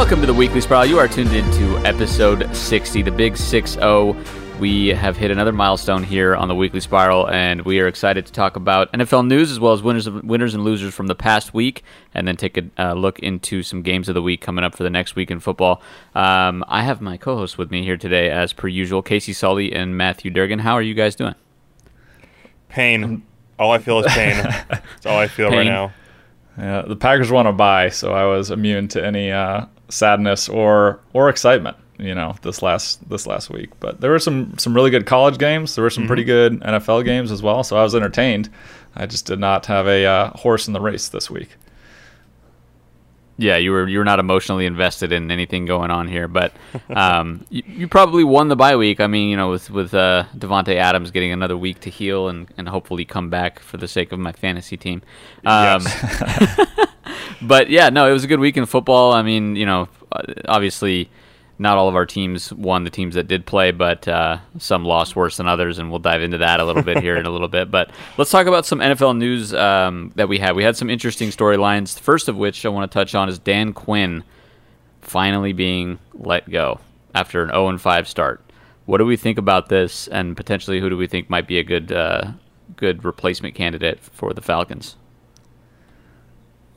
Welcome to the Weekly Spiral. You are tuned into episode 60, the big 6 0. We have hit another milestone here on the Weekly Spiral, and we are excited to talk about NFL news as well as winners, winners and losers from the past week, and then take a uh, look into some games of the week coming up for the next week in football. Um, I have my co hosts with me here today, as per usual, Casey Sully and Matthew Durgan. How are you guys doing? Pain. All I feel is pain. That's all I feel Pain. right now. Yeah, the Packers want to buy, so I was immune to any uh, sadness or or excitement. You know, this last this last week. But there were some some really good college games. There were some pretty good NFL games as well. So I was entertained. I just did not have a uh, horse in the race this week. Yeah, you were you were not emotionally invested in anything going on here, but um, you, you probably won the bye week. I mean, you know, with with uh, Davante Adams getting another week to heal and, and hopefully come back for the sake of my fantasy team. Um, but yeah, no, it was a good week in football. I mean, you know, obviously not all of our teams won the teams that did play, but uh, some lost worse than others, and we'll dive into that a little bit here in a little bit. But let's talk about some NFL news um, that we had. We had some interesting storylines. The first of which I want to touch on is Dan Quinn finally being let go after an 0 5 start. What do we think about this, and potentially who do we think might be a good uh, good replacement candidate for the Falcons?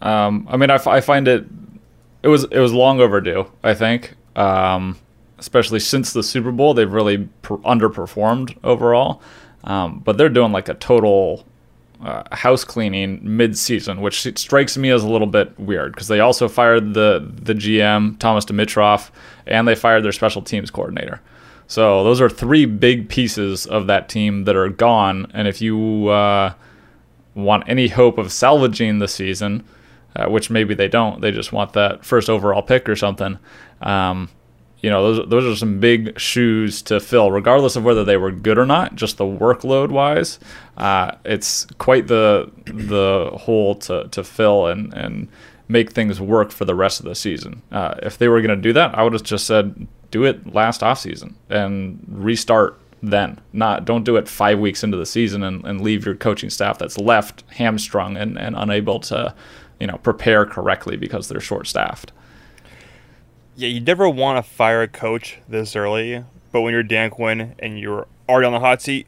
Um, I mean, I, f- I find it it was it was long overdue. I think, um, especially since the Super Bowl, they've really per- underperformed overall. Um, but they're doing like a total uh, house cleaning mid-season, which strikes me as a little bit weird because they also fired the the GM Thomas Dimitroff, and they fired their special teams coordinator. So those are three big pieces of that team that are gone. And if you uh, want any hope of salvaging the season, uh, which maybe they don't. They just want that first overall pick or something. Um, you know, those those are some big shoes to fill, regardless of whether they were good or not. Just the workload wise, uh, it's quite the the hole to, to fill and and make things work for the rest of the season. Uh, if they were going to do that, I would have just said do it last offseason and restart then. Not don't do it five weeks into the season and, and leave your coaching staff that's left hamstrung and, and unable to you know prepare correctly because they're short staffed. Yeah, you never want to fire a coach this early, but when you're Dan Quinn and you're already on the hot seat,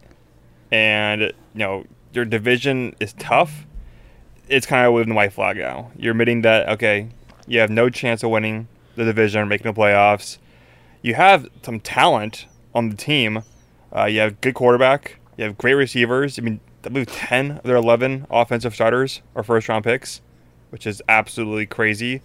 and you know your division is tough, it's kind of waving the white flag now. You're admitting that okay, you have no chance of winning the division or making the playoffs. You have some talent on the team. Uh, you have good quarterback. You have great receivers. I mean, I believe ten of their eleven offensive starters are first round picks, which is absolutely crazy.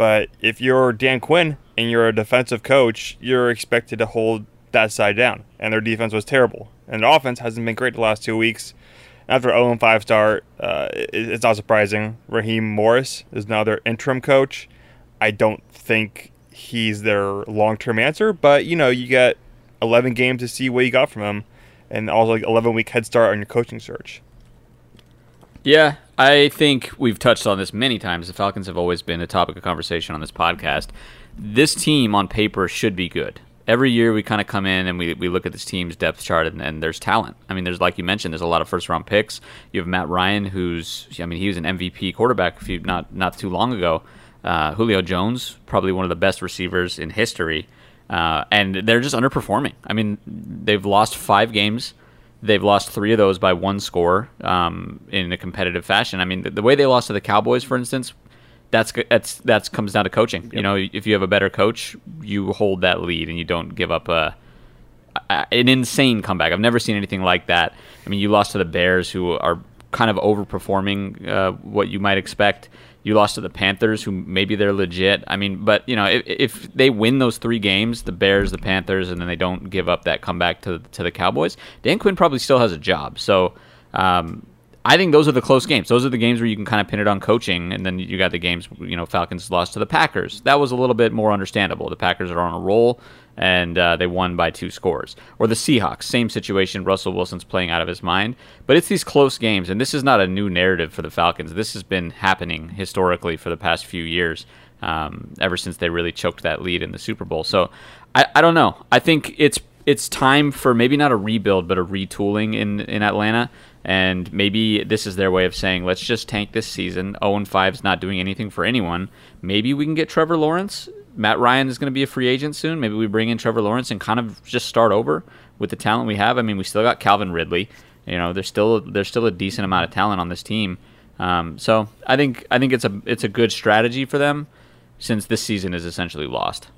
But if you're Dan Quinn and you're a defensive coach, you're expected to hold that side down. And their defense was terrible. And their offense hasn't been great the last two weeks. After 0 5 start, uh, it, it's not surprising. Raheem Morris is now their interim coach. I don't think he's their long term answer, but you know, you get 11 games to see what you got from him, and also like 11 week head start on your coaching search. Yeah, I think we've touched on this many times. The Falcons have always been a topic of conversation on this podcast. This team on paper should be good. Every year we kind of come in and we, we look at this team's depth chart and, and there's talent. I mean, there's like you mentioned, there's a lot of first round picks. You have Matt Ryan, who's I mean, he was an MVP quarterback a few not not too long ago. Uh, Julio Jones, probably one of the best receivers in history, uh, and they're just underperforming. I mean, they've lost five games. They've lost three of those by one score um, in a competitive fashion. I mean, the, the, way they lost to the Cowboys, for instance, that's that's that's comes down to coaching. Yep. You know, if you have a better coach, you hold that lead and you don't give up a, an insane comeback. I've never seen anything like that. I mean, you lost to the Bears, who are kind of overperforming uh, what you might expect. You lost to the Panthers, who maybe they're legit. I mean, but you know, if, if they win those three games, the Bears, the Panthers, and then they don't give up that comeback to to the Cowboys, Dan Quinn probably still has a job. So. Um, I think those are the close games. Those are the games where you can kind of pin it on coaching, and then you got the games. You know, Falcons lost to the Packers. That was a little bit more understandable. The Packers are on a roll, and uh, they won by two scores. Or the Seahawks, same situation. Russell Wilson's playing out of his mind, but it's these close games, and this is not a new narrative for the Falcons. This has been happening historically for the past few years, um, ever since they really choked that lead in the Super Bowl. So, I, I don't know. I think it's it's time for maybe not a rebuild, but a retooling in in Atlanta. And maybe this is their way of saying, let's just tank this season. 0 5 is not doing anything for anyone. Maybe we can get Trevor Lawrence. Matt Ryan is going to be a free agent soon. Maybe we bring in Trevor Lawrence and kind of just start over with the talent we have. I mean, we still got Calvin Ridley. You know, there's still there's still a decent amount of talent on this team. Um, so I think I think it's a it's a good strategy for them since this season is essentially lost.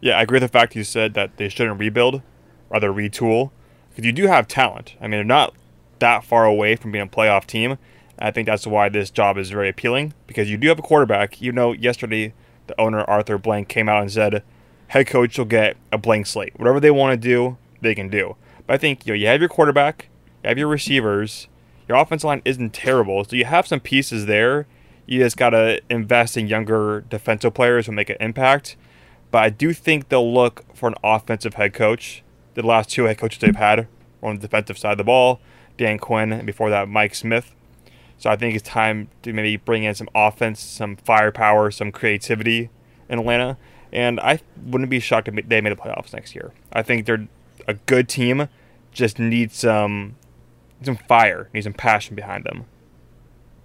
Yeah, I agree with the fact you said that they shouldn't rebuild, rather retool, because you do have talent. I mean, they're not that far away from being a playoff team. I think that's why this job is very appealing because you do have a quarterback. You know, yesterday the owner Arthur Blank came out and said, head coach will get a blank slate. Whatever they want to do, they can do. But I think you know you have your quarterback, you have your receivers, your offensive line isn't terrible, so you have some pieces there. You just gotta invest in younger defensive players who make an impact. But I do think they'll look for an offensive head coach. The last two head coaches they've had on the defensive side of the ball, Dan Quinn, and before that Mike Smith. So I think it's time to maybe bring in some offense, some firepower, some creativity in Atlanta. And I wouldn't be shocked if they made the playoffs next year. I think they're a good team, just need some some fire, need some passion behind them.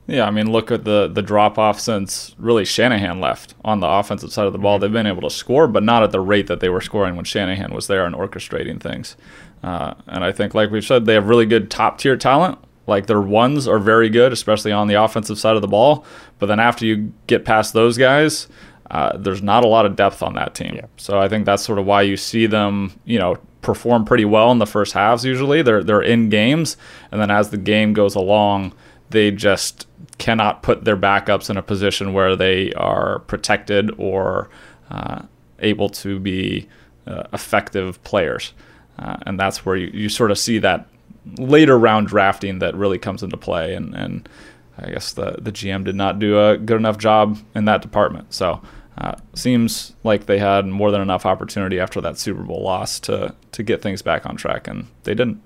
Yeah, I mean, look at the the drop off since really Shanahan left on the offensive side of the ball. Mm-hmm. They've been able to score, but not at the rate that they were scoring when Shanahan was there and orchestrating things. Uh, and I think, like we've said, they have really good top tier talent like their ones are very good, especially on the offensive side of the ball. But then after you get past those guys, uh, there's not a lot of depth on that team. Yeah. So I think that's sort of why you see them, you know, perform pretty well in the first halves. Usually, they're they're in games, and then as the game goes along, they just cannot put their backups in a position where they are protected or uh, able to be uh, effective players. Uh, and that's where you, you sort of see that later round drafting that really comes into play. And, and I guess the, the GM did not do a good enough job in that department. So uh, seems like they had more than enough opportunity after that Super Bowl loss to, to get things back on track, and they didn't.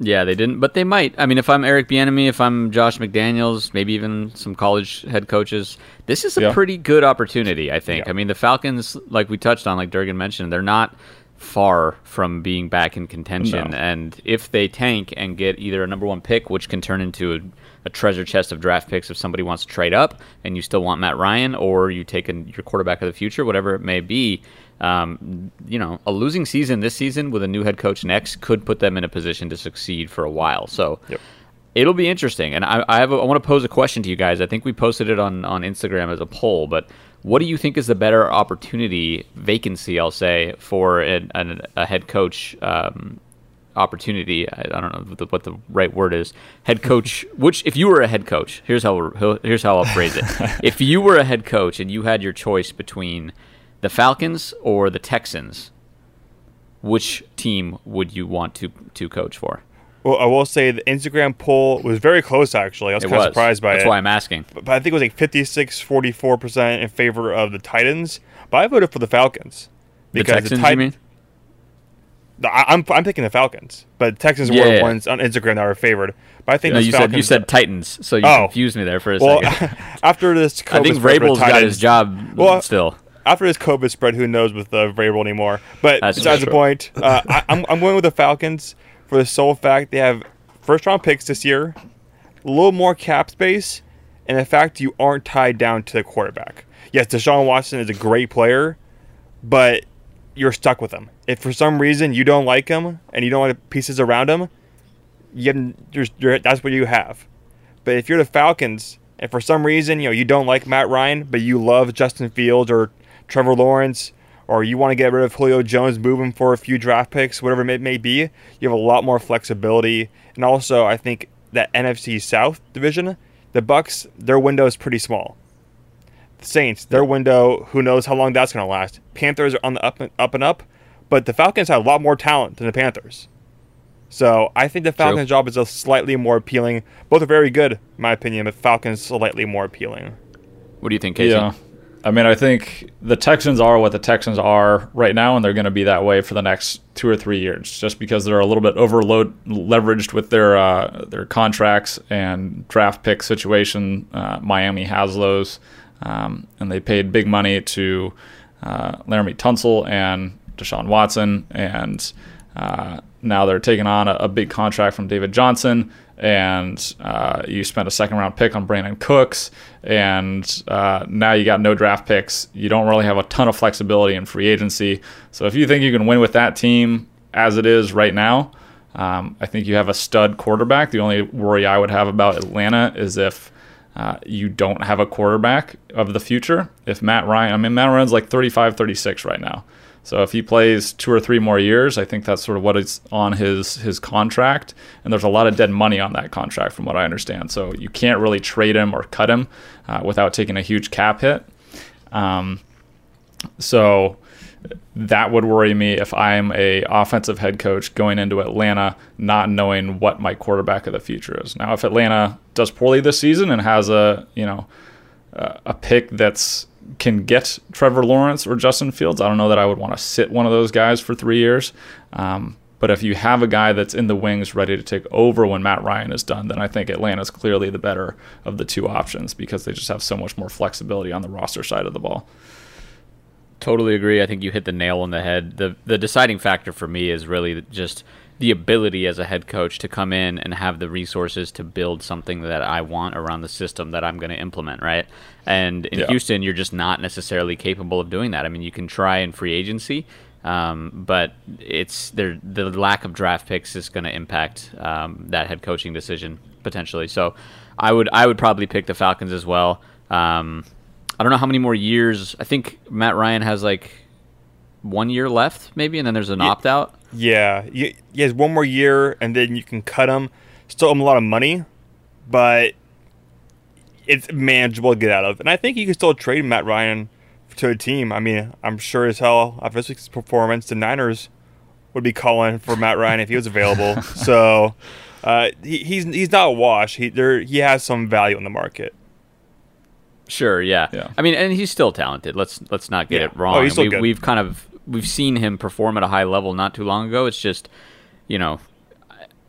Yeah, they didn't, but they might. I mean, if I'm Eric Bieniemy, if I'm Josh McDaniels, maybe even some college head coaches, this is a yeah. pretty good opportunity. I think. Yeah. I mean, the Falcons, like we touched on, like Durgan mentioned, they're not far from being back in contention. No. And if they tank and get either a number one pick, which can turn into a, a, treasure chest of draft picks if somebody wants to trade up and you still want Matt Ryan, or you take an, your quarterback of the future, whatever it may be, um, you know, a losing season this season with a new head coach next could put them in a position to succeed for a while. So. Yep. It'll be interesting, and I, I have a, I want to pose a question to you guys. I think we posted it on, on Instagram as a poll, but what do you think is the better opportunity vacancy? I'll say for an, an, a head coach um, opportunity. I, I, don't know what the, what the, right word is. Head coach. which, if you were a head coach, here's how here's how I'll phrase it. if you were a head coach and you had your choice between the Falcons or the Texans, which team would you want to to coach for? Well, I will say the Instagram poll was very close, actually. I was it kind was. of surprised by That's it. That's why I'm asking. But, but, I think it was like 56 44% in favor of the Titans. But I voted for the Falcons. Because the Texans, the Tit- you mean? I, I'm, I'm picking the Falcons, but Texans yeah, were the yeah. ones on Instagram that were favored. But I think no, you Falcons said you said Titans, so you oh. confused me there for a well, second. after this, COVID I think Vrabel's got his job well, still. After this COVID spread, who knows with uh, Vrabel anymore? But That's besides the point, uh, I, I'm I'm going with the Falcons for the sole fact they have first round picks this year, a little more cap space, and the fact you aren't tied down to the quarterback. Yes, Deshaun Watson is a great player, but you're stuck with him. If for some reason you don't like him and you don't like pieces around him, you that's what you have. But if you're the Falcons and for some reason you know you don't like Matt Ryan, but you love Justin Fields or Trevor Lawrence, or you want to get rid of Julio Jones, move him for a few draft picks, whatever it may be, you have a lot more flexibility and also, I think that NFC South division, the Bucs, their window is pretty small. The Saints, their window, who knows how long that's going to last. Panthers are on the up and up and up, but the Falcons have a lot more talent than the Panthers. So I think the Falcons' True. job is a slightly more appealing. Both are very good, in my opinion, but Falcons slightly more appealing. What do you think, Casey? Yeah. I mean, I think the Texans are what the Texans are right now, and they're going to be that way for the next two or three years, just because they're a little bit overload leveraged with their uh, their contracts and draft pick situation. Uh, Miami has those, um, and they paid big money to uh, Laremy Tunsil and Deshaun Watson, and uh, now they're taking on a, a big contract from David Johnson and uh, you spent a second round pick on Brandin Cooks, and uh, now you got no draft picks. You don't really have a ton of flexibility in free agency. So if you think you can win with that team as it is right now, um, I think you have a stud quarterback. The only worry I would have about Atlanta is if uh, you don't have a quarterback of the future. If Matt Ryan, I mean, Matt Ryan's like 35, 36 right now. So if he plays two or three more years, I think that's sort of what is on his his contract, and there's a lot of dead money on that contract, from what I understand. So you can't really trade him or cut him uh, without taking a huge cap hit. Um, so that would worry me if I'm a offensive head coach going into Atlanta not knowing what my quarterback of the future is. Now, if Atlanta does poorly this season and has a you know a pick that's can get Trevor Lawrence or Justin Fields, I don't know that I would want to sit one of those guys for three years. Um, but if you have a guy that's in the wings ready to take over when Matt Ryan is done, then I think Atlanta's clearly the better of the two options because they just have so much more flexibility on the roster side of the ball. Totally agree. I think you hit the nail on the head. The the deciding factor for me is really just the ability as a head coach to come in and have the resources to build something that I want around the system that I'm going to implement, right? And in yeah. Houston, you're just not necessarily capable of doing that. I mean, you can try in free agency, um, but it's there. The lack of draft picks is going to impact um, that head coaching decision potentially. So, I would I would probably pick the Falcons as well. Um, I don't know how many more years. I think Matt Ryan has like one year left, maybe, and then there's an yeah. opt out. Yeah, he has one more year, and then you can cut him. Still, him a lot of money, but it's manageable to get out of. And I think you can still trade Matt Ryan to a team. I mean, I'm sure as hell after this week's performance, the Niners would be calling for Matt Ryan if he was available. so uh, he, he's he's not a wash. He there he has some value in the market. Sure, yeah. yeah. I mean, and he's still talented. Let's let's not get yeah. it wrong. Oh, he's still we, good. We've kind of we've seen him perform at a high level not too long ago. It's just, you know,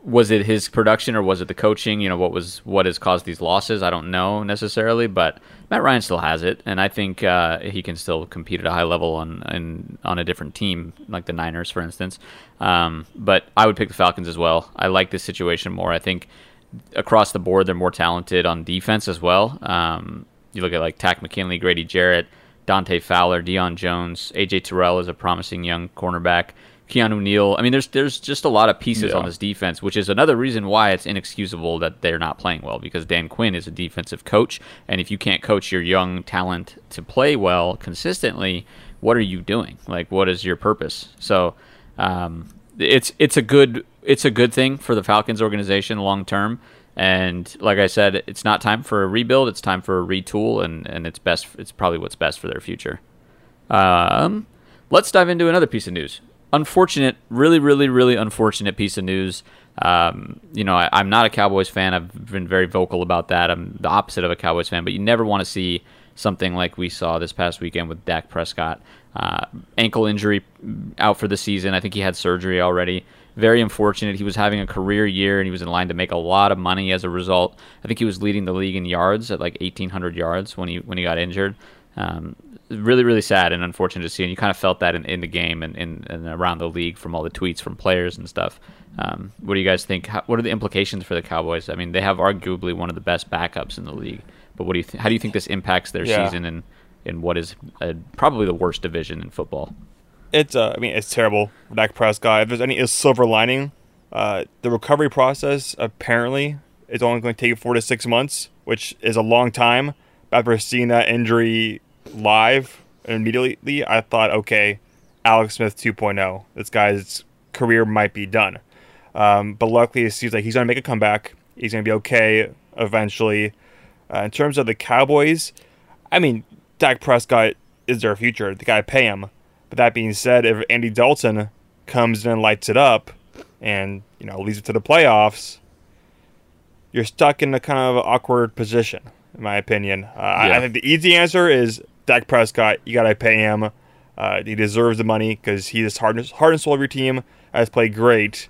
was it his production or was it the coaching? You know, what was what has caused these losses? I don't know necessarily, but Matt Ryan still has it, and I think uh, he can still compete at a high level on in, on a different team like the Niners, for instance. Um, but I would pick the Falcons as well. I like this situation more. I think across the board they're more talented on defense as well. Um, you look at like Takk McKinley, Grady Jarrett. Dante Fowler, Deion Jones, AJ Terrell is a promising young cornerback. Keanu Neal. I mean, there's there's just a lot of pieces yeah. on this defense, which is another reason why it's inexcusable that they're not playing well because Dan Quinn is a defensive coach, and if you can't coach your young talent to play well consistently, what are you doing? Like, what is your purpose? So, um, it's it's a good it's a good thing for the Falcons organization long term. And like I said, it's not time for a rebuild. It's time for a retool, and, and it's best. It's probably what's best for their future. Um, let's dive into another piece of news. Unfortunate, really, really, really unfortunate piece of news. Um, you know, I, am not a Cowboys fan. I've been very vocal about that. I'm the opposite of a Cowboys fan, but you never want to see something like we saw this past weekend with Dak Prescott. Uh, ankle injury out for the season. I think he had surgery already very unfortunate. He was having a career year and he was in line to make a lot of money as a result. I think he was leading the league in yards at like 1,800 yards when he when he got injured. Um, really, really sad and unfortunate to see. And you kind of felt that in, in the game and, in, and around the league from all the tweets from players and stuff. Um, what do you guys think? How, what are the implications for the Cowboys? I mean, they have arguably one of the best backups in the league. But what do you th- how do you think this impacts their yeah. season and in what is a, probably the worst division in football? It's uh, I mean it's terrible. Dak Prescott. If there's any silver lining, uh, the recovery process apparently is only going to take four to six months, which is a long time. After seeing that injury live immediately, I thought, okay, Alex Smith 2.0. This guy's career might be done. Um, but luckily, it seems like he's going to make a comeback. He's going to be okay eventually. Uh, in terms of the Cowboys, I mean, Dak Prescott is their future. The guy pay him. But that being said, if Andy Dalton comes in and lights it up and, you know, leads it to the playoffs, you're stuck in a kind of awkward position, in my opinion. Uh, yeah. I think the easy answer is Dak Prescott. You got to pay him. Uh, he deserves the money because he's heart, heart and soul of your team. Has played great.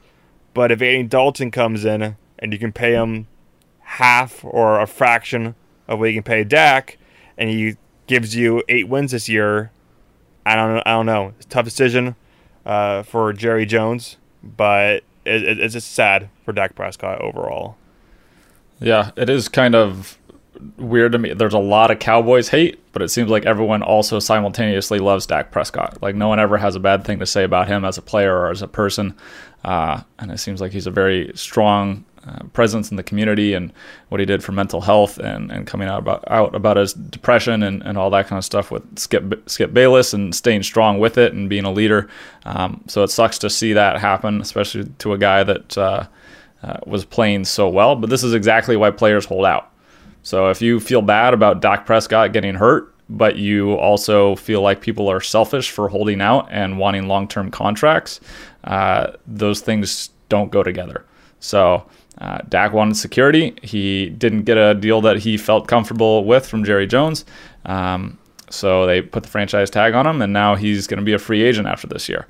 But if Andy Dalton comes in and you can pay him half or a fraction of what you can pay Dak, and he gives you eight wins this year, I don't I don't know. It's tough decision uh, for Jerry Jones, but it, it, it's just sad for Dak Prescott overall. Yeah, it is kind of weird to me. There's a lot of Cowboys hate, but it seems like everyone also simultaneously loves Dak Prescott. Like no one ever has a bad thing to say about him as a player or as a person. Uh, and it seems like he's a very strong uh, presence in the community and what he did for mental health and, and coming out about out about his depression and, and all that kind of stuff with Skip Skip Bayless and staying strong with it and being a leader. Um, so it sucks to see that happen, especially to a guy that uh, uh, was playing so well. But this is exactly why players hold out. So if you feel bad about Dak Prescott getting hurt, but you also feel like people are selfish for holding out and wanting long term contracts, uh, those things don't go together. So uh, Dak wanted security. He didn't get a deal that he felt comfortable with from Jerry Jones. Um, so they put the franchise tag on him, and now he's going to be a free agent after this year.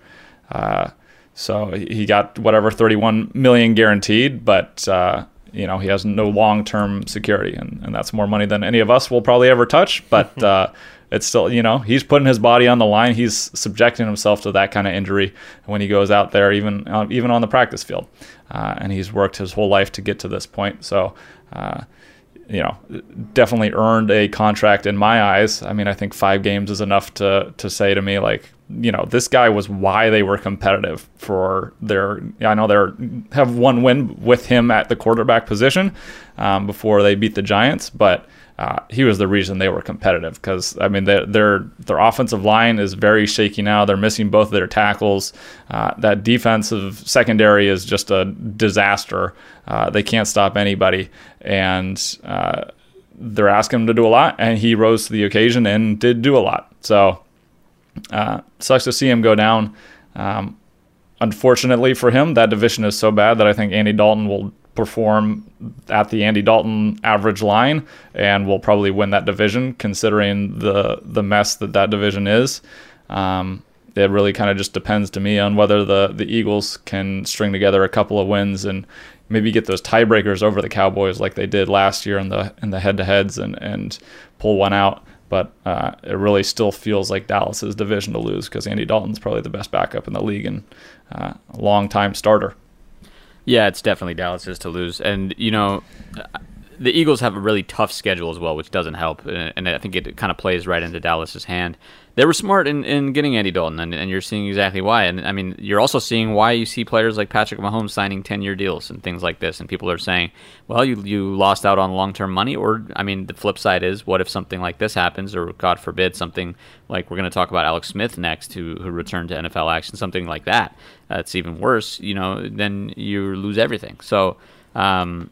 Uh, so he got whatever 31 million guaranteed, but uh, you know he has no long-term security, and, and that's more money than any of us will probably ever touch. But uh, it's still, you know, he's putting his body on the line. He's subjecting himself to that kind of injury when he goes out there, even uh, even on the practice field uh, and he's worked his whole life to get to this point. So, uh, you know, definitely earned a contract in my eyes. I mean, I think five games is enough to to say to me like, you know, this guy was why they were competitive for their. I know they're have one win with him at the quarterback position um, before they beat the Giants, but uh, he was the reason they were competitive because I mean their their their offensive line is very shaky now. They're missing both of their tackles. Uh, that defensive secondary is just a disaster. Uh, they can't stop anybody, and uh, they're asking him to do a lot, and he rose to the occasion and did do a lot. So uh, sucks to see him go down. Um, unfortunately for him, that division is so bad that I think Andy Dalton will perform at the Andy Dalton average line and will probably win that division considering the the mess that that division is. Um, it really kind of just depends to me on whether the the Eagles can string together a couple of wins and maybe get those tiebreakers over the Cowboys like they did last year in the in the head to heads and and pull one out. But uh, it really still feels like Dallas's division to lose because Andy Dalton's probably the best backup in the league and uh, a long time starter. Yeah, it's definitely Dallas's to lose, and you know, the Eagles have a really tough schedule as well, which doesn't help, and I think it kind of plays right into Dallas's hand they were smart in, in getting Andy Dalton, and, and you're seeing exactly why. And I mean, you're also seeing why you see players like Patrick Mahomes signing 10 year deals and things like this. And people are saying, well, you, you lost out on long term money. Or, I mean, the flip side is, what if something like this happens, or God forbid, something like we're going to talk about Alex Smith next, who, who returned to NFL action, something like that. That's even worse, you know, then you lose everything. So, um,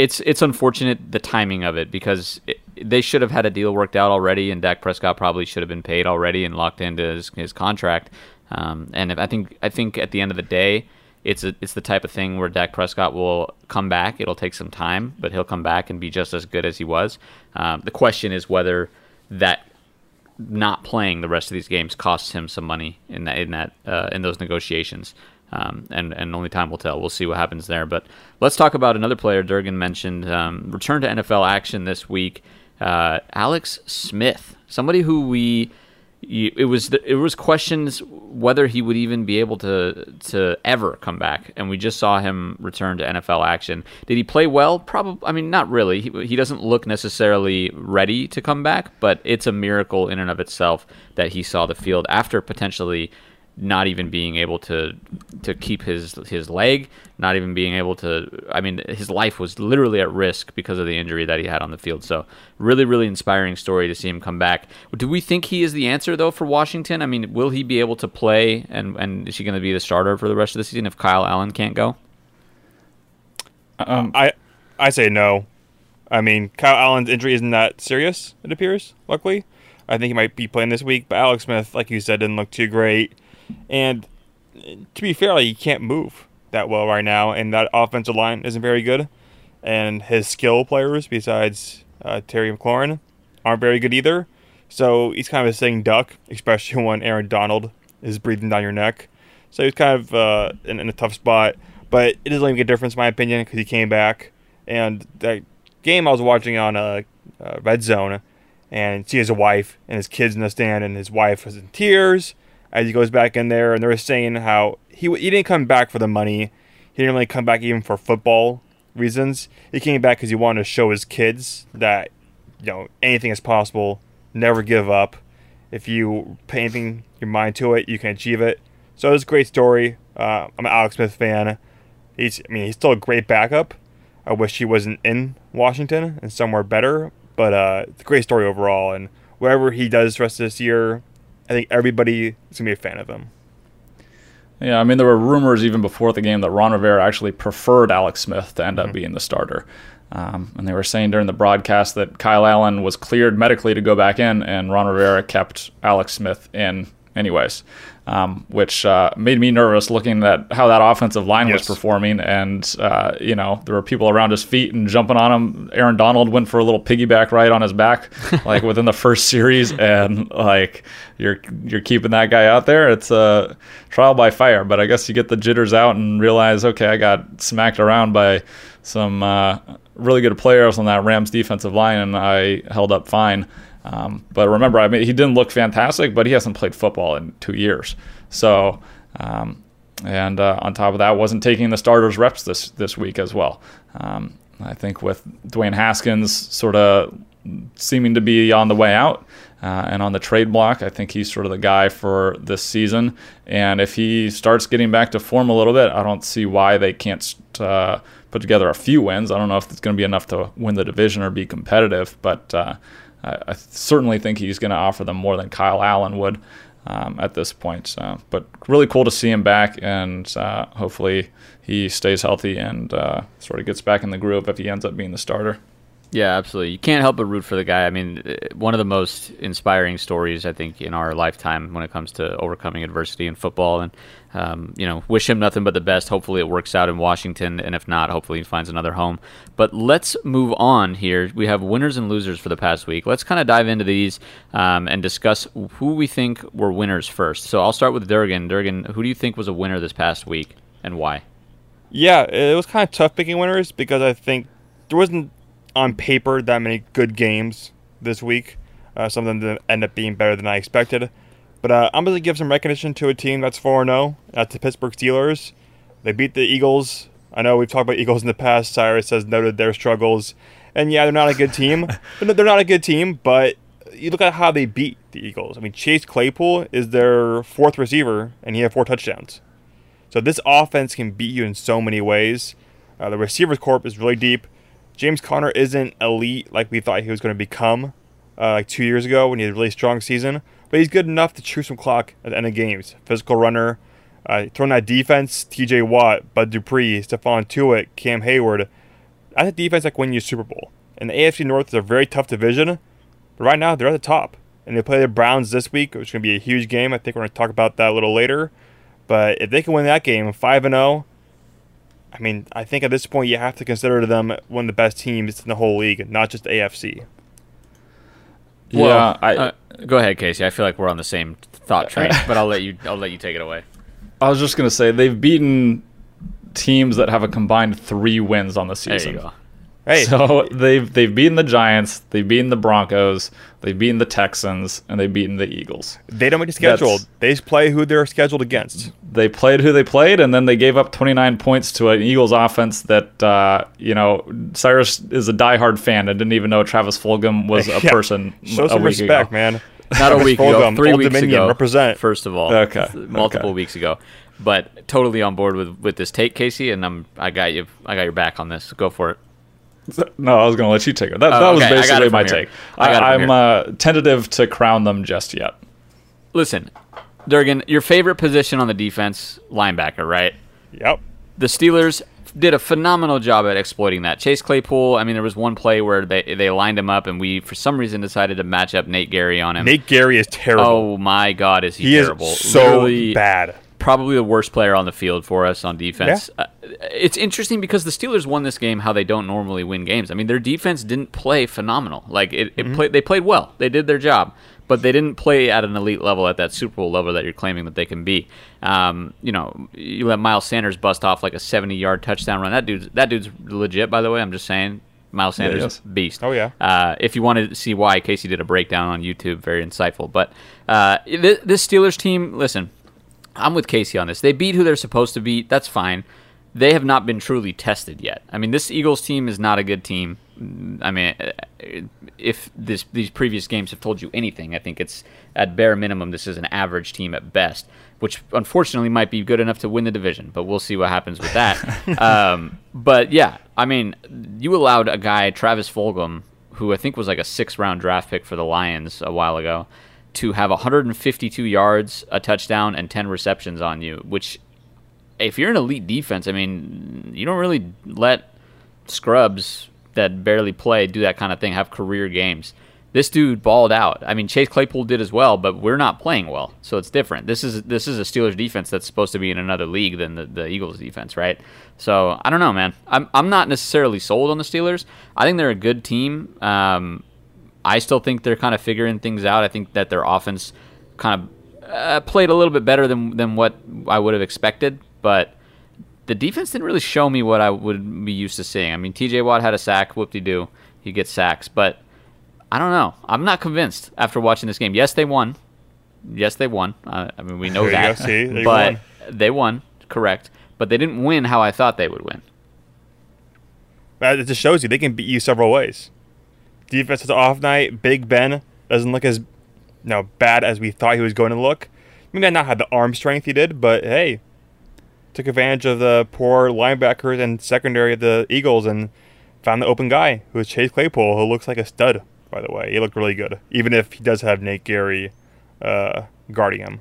it's it's unfortunate the timing of it because it, they should have had a deal worked out already, and Dak Prescott probably should have been paid already and locked into his, his contract. Um, and if, I think I think at the end of the day, it's a, it's the type of thing where Dak Prescott will come back. It'll take some time, but he'll come back and be just as good as he was. Um, the question is whether that not playing the rest of these games costs him some money in that in that uh, in those negotiations. Um, and and only time will tell. We'll see what happens there. But let's talk about another player Durgan mentioned. Um, return to NFL action this week. Uh, Alex Smith, somebody who we it was it was questions whether he would even be able to to ever come back, and we just saw him return to NFL action. Did he play well? Probably. I mean, not really. He, he doesn't look necessarily ready to come back, but it's a miracle in and of itself that he saw the field after potentially not even being able to to keep his his leg, not even being able to. I mean, his life was literally at risk because of the injury that he had on the field. So, really, really inspiring story to see him come back. Do we think he is the answer though for Washington? I mean, will he be able to play, and and is he going to be the starter for the rest of the season if Kyle Allen can't go? Um, I I say no. I mean, Kyle Allen's injury isn't that serious. It appears, luckily. I think he might be playing this week, but Alex Smith, like you said, didn't look too great. And to be fair, he can't move that well right now, and that offensive line isn't very good. And his skill players, besides uh, Terry McLaurin, aren't very good either. So he's kind of a sitting duck, especially when Aaron Donald is breathing down your neck. So he's kind of uh, in, in, a tough spot. But it doesn't make a difference, in my opinion, because he came back. And that game I was watching on uh, uh, Red Zone, and see his wife and his kids in the stand, and his wife was in tears as he goes back in there, and they're saying how he he didn't come back for the money. He didn't really come back even for football. reasons. He came back because he wanted to show his kids that you know anything is possible. Never give up. If you put anything your mind to it, you can achieve it. So it was a great story. Uh, I'm an Alex Smith fan. He's, I mean, he's still a great backup. I wish he wasn't in Washington and somewhere better, but uh, it's a great story overall. And wherever he does the rest of this year, I think everybody is gonna be a fan of him. Yeah, I mean, there were rumors even before the game that Ron Rivera actually preferred Alex Smith to end up mm-hmm. being the starter. Um, and they were saying during the broadcast that Kyle Allen was cleared medically to go back in, and Ron Rivera kept Alex Smith in anyways um, which uh, made me nervous looking at how that offensive line yes. was performing. And, uh, you know, there were people around his feet and jumping on him. Aaron Donald went for a little piggyback ride on his back, like within the first series. And, like, you're you're keeping that guy out there. It's a trial by fire. But I guess you get the jitters out and realize, okay, I got smacked around by some uh, really good players on that Rams defensive line, and I held up fine. Um, but remember, I mean, he didn't look fantastic, but he hasn't played football in two years. So, um, and uh, on top of that, wasn't taking the starters reps this this week as well. Um, I think with Dwayne Haskins sort of seeming to be on the way out. Uh, and on the trade block, I think he's sort of the guy for this season. And if he starts getting back to form a little bit, I don't see why they can't uh, put together a few wins. I don't know if it's going to be enough to win the division or be competitive, but uh, I, I certainly think he's going to offer them more than Kyle Allen would um, at this point. So, but really cool to see him back, and uh, hopefully he stays healthy and uh, sort of gets back in the groove if he ends up being the starter. Yeah, absolutely. You can't help but root for the guy. I mean, uh, one of the most inspiring stories I think in our lifetime when it comes to overcoming adversity in football, and um, you know, wish him nothing but the best. Hopefully, it works out in Washington, and if not, hopefully he finds another home. But let's move on here. We have winners and losers for the past week. Let's kind of dive into these um, and discuss who we think were winners first. So I'll start with Durgan. Durgan, who do you think was a winner this past week, and why? Yeah, it was kind of tough picking winners because I think there wasn't on paper that many good games this week. Uh, some of them didn't end up being better than I expected. But uh, I'm going to give some recognition to a team that's 4 0. That's the Pittsburgh Steelers. They beat the Eagles. I know we've talked about Eagles in the past. Cyrus has noted their struggles. And yeah, they're not a good team. they're not a good team, but you look at how they beat the Eagles. I mean, Chase Claypool is their fourth receiver, and he had four touchdowns. So this offense can beat you in so many ways. Uh, the receivers corp is really deep. James Conner isn't elite like we thought he was going to become uh, like two years ago when he had a really strong season, but he's good enough to chew some clock at the end of games. Physical runner, uh, throwing that defense, T.J. Watt, Bud Dupree, Stephon Tuitt, Cam Heyward. That's a defense can win you Super Bowl. And the AFC North is a very tough division, but right now they're at the top. And they play the Browns this week, which is going to be a huge game. I think we're going to talk about that a little later. But if they can win that game, 5 and 0, I mean, I think at this point you have to consider them one of the best teams in the whole league, not just AFC. Well, yeah, I, uh, go ahead, Casey. I feel like we're on the same thought train, but I'll let you. I'll let you take it away. I was just gonna say they've beaten teams that have a combined three wins on the season. Hey. So they've they've beaten the Giants, they've beaten the Broncos, they've beaten the Texans, and they've beaten the Eagles. They don't make a schedule. They play who they're scheduled against. They played who they played, and then they gave up 29 points to an Eagles offense that uh, you know Cyrus is a diehard fan and didn't even know Travis Fulgham was a yeah. person. Show some respect, ago. man. Not a week ago, three weeks Dominion, ago. Represent. First of all, okay, multiple okay. weeks ago but totally on board with, with this take, Casey, and I'm I got you I got your back on this. Go for it. No, I was going to let you take it. That, oh, that was basically my here. take. I, am uh, tentative to crown them just yet. Listen, Durgan, your favorite position on the defense, linebacker, right? Yep. The Steelers did a phenomenal job at exploiting that. Chase Claypool, I mean, there was one play where they they lined him up, and we, for some reason, decided to match up Nate Gerry on him. Nate Gerry is terrible. Oh my God, is he, he terrible? Is so Literally, bad probably the worst player on the field for us on defense. Yeah. Uh, it's interesting because the Steelers won this game how they don't normally win games. I mean, their defense didn't play phenomenal. Like it, it mm-hmm. played, they played well. They did their job, but they didn't play at an elite level at that Super Bowl level that you're claiming that they can be. Um, you know, you let Miles Sanders bust off like a 70 yard touchdown run. That dude's that dude's legit. By the way, I'm just saying. Miles Sanders, yeah, beast. Oh yeah. Uh, if you wanted to see why, Casey did a breakdown on YouTube, very insightful. But uh, this Steelers team, listen, I'm with Casey on this. They beat who they're supposed to beat. That's fine. they have not been truly tested yet. I mean, this Eagles team is not a good team. I mean, if this these previous games have told you anything, I think it's at bare minimum this is an average team at best, which unfortunately might be good enough to win the division. But we'll see what happens with that. um, but yeah, I mean, you allowed a guy Travis Fulgham, who I think was like a six round draft pick for the Lions a while ago, to have 152 yards, a touchdown, and 10 receptions on you, which if you're an elite defense, I mean, you don't really let scrubs that barely play do that kind of thing, have career games. This dude balled out. I mean, Chase Claypool did as well, but we're not playing well, so it's different. This is this is a Steelers defense that's supposed to be in another league than the, the Eagles defense, right? So I don't know, man. I'm I'm not necessarily sold on the Steelers. I think they're a good team. Um, I still think they're kind of figuring things out. I think that their offense kind of uh, played a little bit better than than what I would have expected, but the defense didn't really show me what I would be used to seeing. I mean, T.J. Watt had a sack, whoop de doo, he gets sacks, but I don't know. I'm not convinced after watching this game. Yes, they won. Yes, they won. Uh, I mean, we know that, See, but won. they won, correct. But they didn't win how I thought they would win. It just shows you they can beat you several ways. Defense an off night. Big Ben doesn't look as you know, bad as we thought he was going to look. He may not have the arm strength he did, but hey, took advantage of the poor linebackers and secondary of the Eagles and found the open guy who was Chase Claypool, who looks like a stud. By the way, he looked really good, even if he does have Nate Gerry uh, guarding him.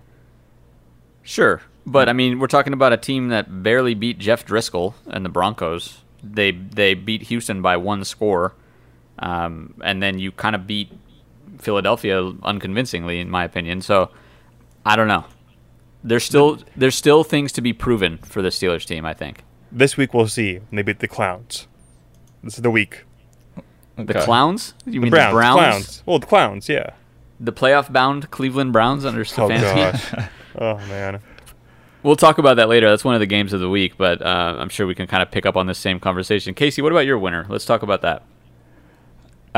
Sure, but I mean, we're talking about a team that barely beat Jeff Driskel and the Broncos. They they beat Houston by one score, um, and then you kind of beat Philadelphia unconvincingly, in my opinion. So I don't know. There's still there's still things to be proven for the Steelers team. I think This week we'll see when they beat the Clowns. This is the week. the Okay. Clowns. You mean Browns, the Browns? Clowns. Well, the Clowns, yeah. The playoff bound Cleveland Browns under Oh Stefanski. gosh. oh man. We'll talk about that later. That's one of the games of the week, but uh, I'm sure we can kind of pick up on this same conversation. Casey, what about your winner? Let's talk about that.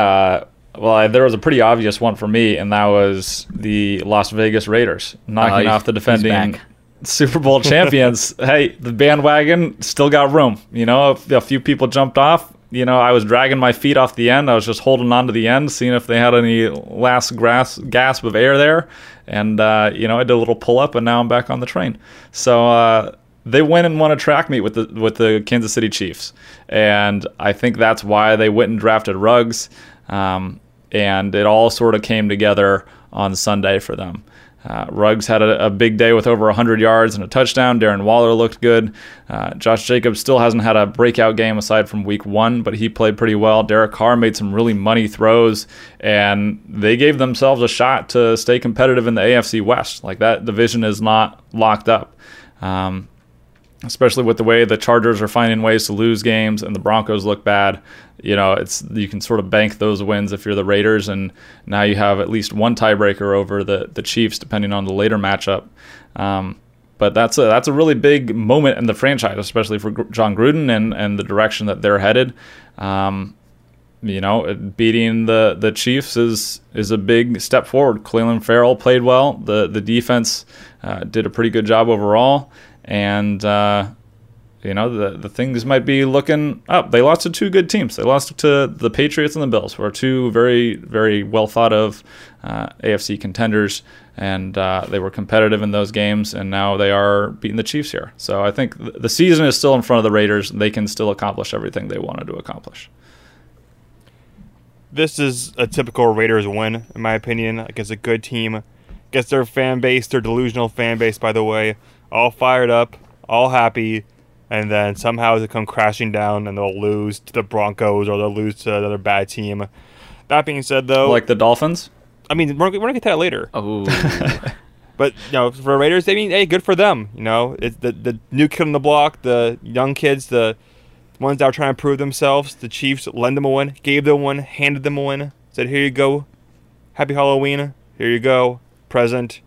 Uh, well, I, there was a pretty obvious one for me, and that was the Las Vegas Raiders knocking he's- off the defending. Super Bowl champions. hey, the bandwagon still got room. You know, a, a few people jumped off. You know, I was dragging my feet off the end. I was just holding on to the end, seeing if they had any last grass, gasp of air there. And, uh, you know, I did a little pull up, and now I'm back on the train. So, uh, they went and won a track meet with the with the Kansas City Chiefs, and I think that's why they went and drafted Ruggs, um, and it all sort of came together on Sunday for them. Uh, Ruggs had a, a big day with over 100 yards and a touchdown. Darren Waller looked good. Uh, Josh Jacobs still hasn't had a breakout game aside from week one, but he played pretty well. Derek Carr made some really money throws, and they gave themselves a shot to stay competitive in the AFC West. Like that division is not locked up. Um, especially with the way the Chargers are finding ways to lose games and the Broncos look bad. You know, it's you can sort of bank those wins if you're the Raiders, and now you have at least one tiebreaker over the the Chiefs, depending on the later matchup. Um, but that's a that's a really big moment in the franchise, especially for Jon Gruden and and the direction that they're headed. Um, you know, beating the the Chiefs is is a big step forward. Clelin Ferrell played well. The the defense uh, did a pretty good job overall, and uh, you know the the things might be looking up. They lost to two good teams. They lost to the Patriots and the Bills, who are two very very well thought of uh, AFC contenders, and uh, they were competitive in those games. And now they are beating the Chiefs here. So I think th- the season is still in front of the Raiders. They can still accomplish everything they wanted to accomplish. This is a typical Raiders win, in my opinion, against a good team. Against their fan base, their delusional fan base, by the way, all fired up, all happy, and then somehow they come crashing down and they'll lose to the Broncos or they'll lose to another bad team. That being said, though, Like the Dolphins. I mean, we're, we're gonna get to that later. Oh, But you know, for Raiders, I mean, hey, good for them. You know, it's the the new kid on the block, the young kids, the ones that are trying to prove themselves. The Chiefs lend them a win, gave them one, handed them a win, said, "Here you go, Happy Halloween. Here you go, present."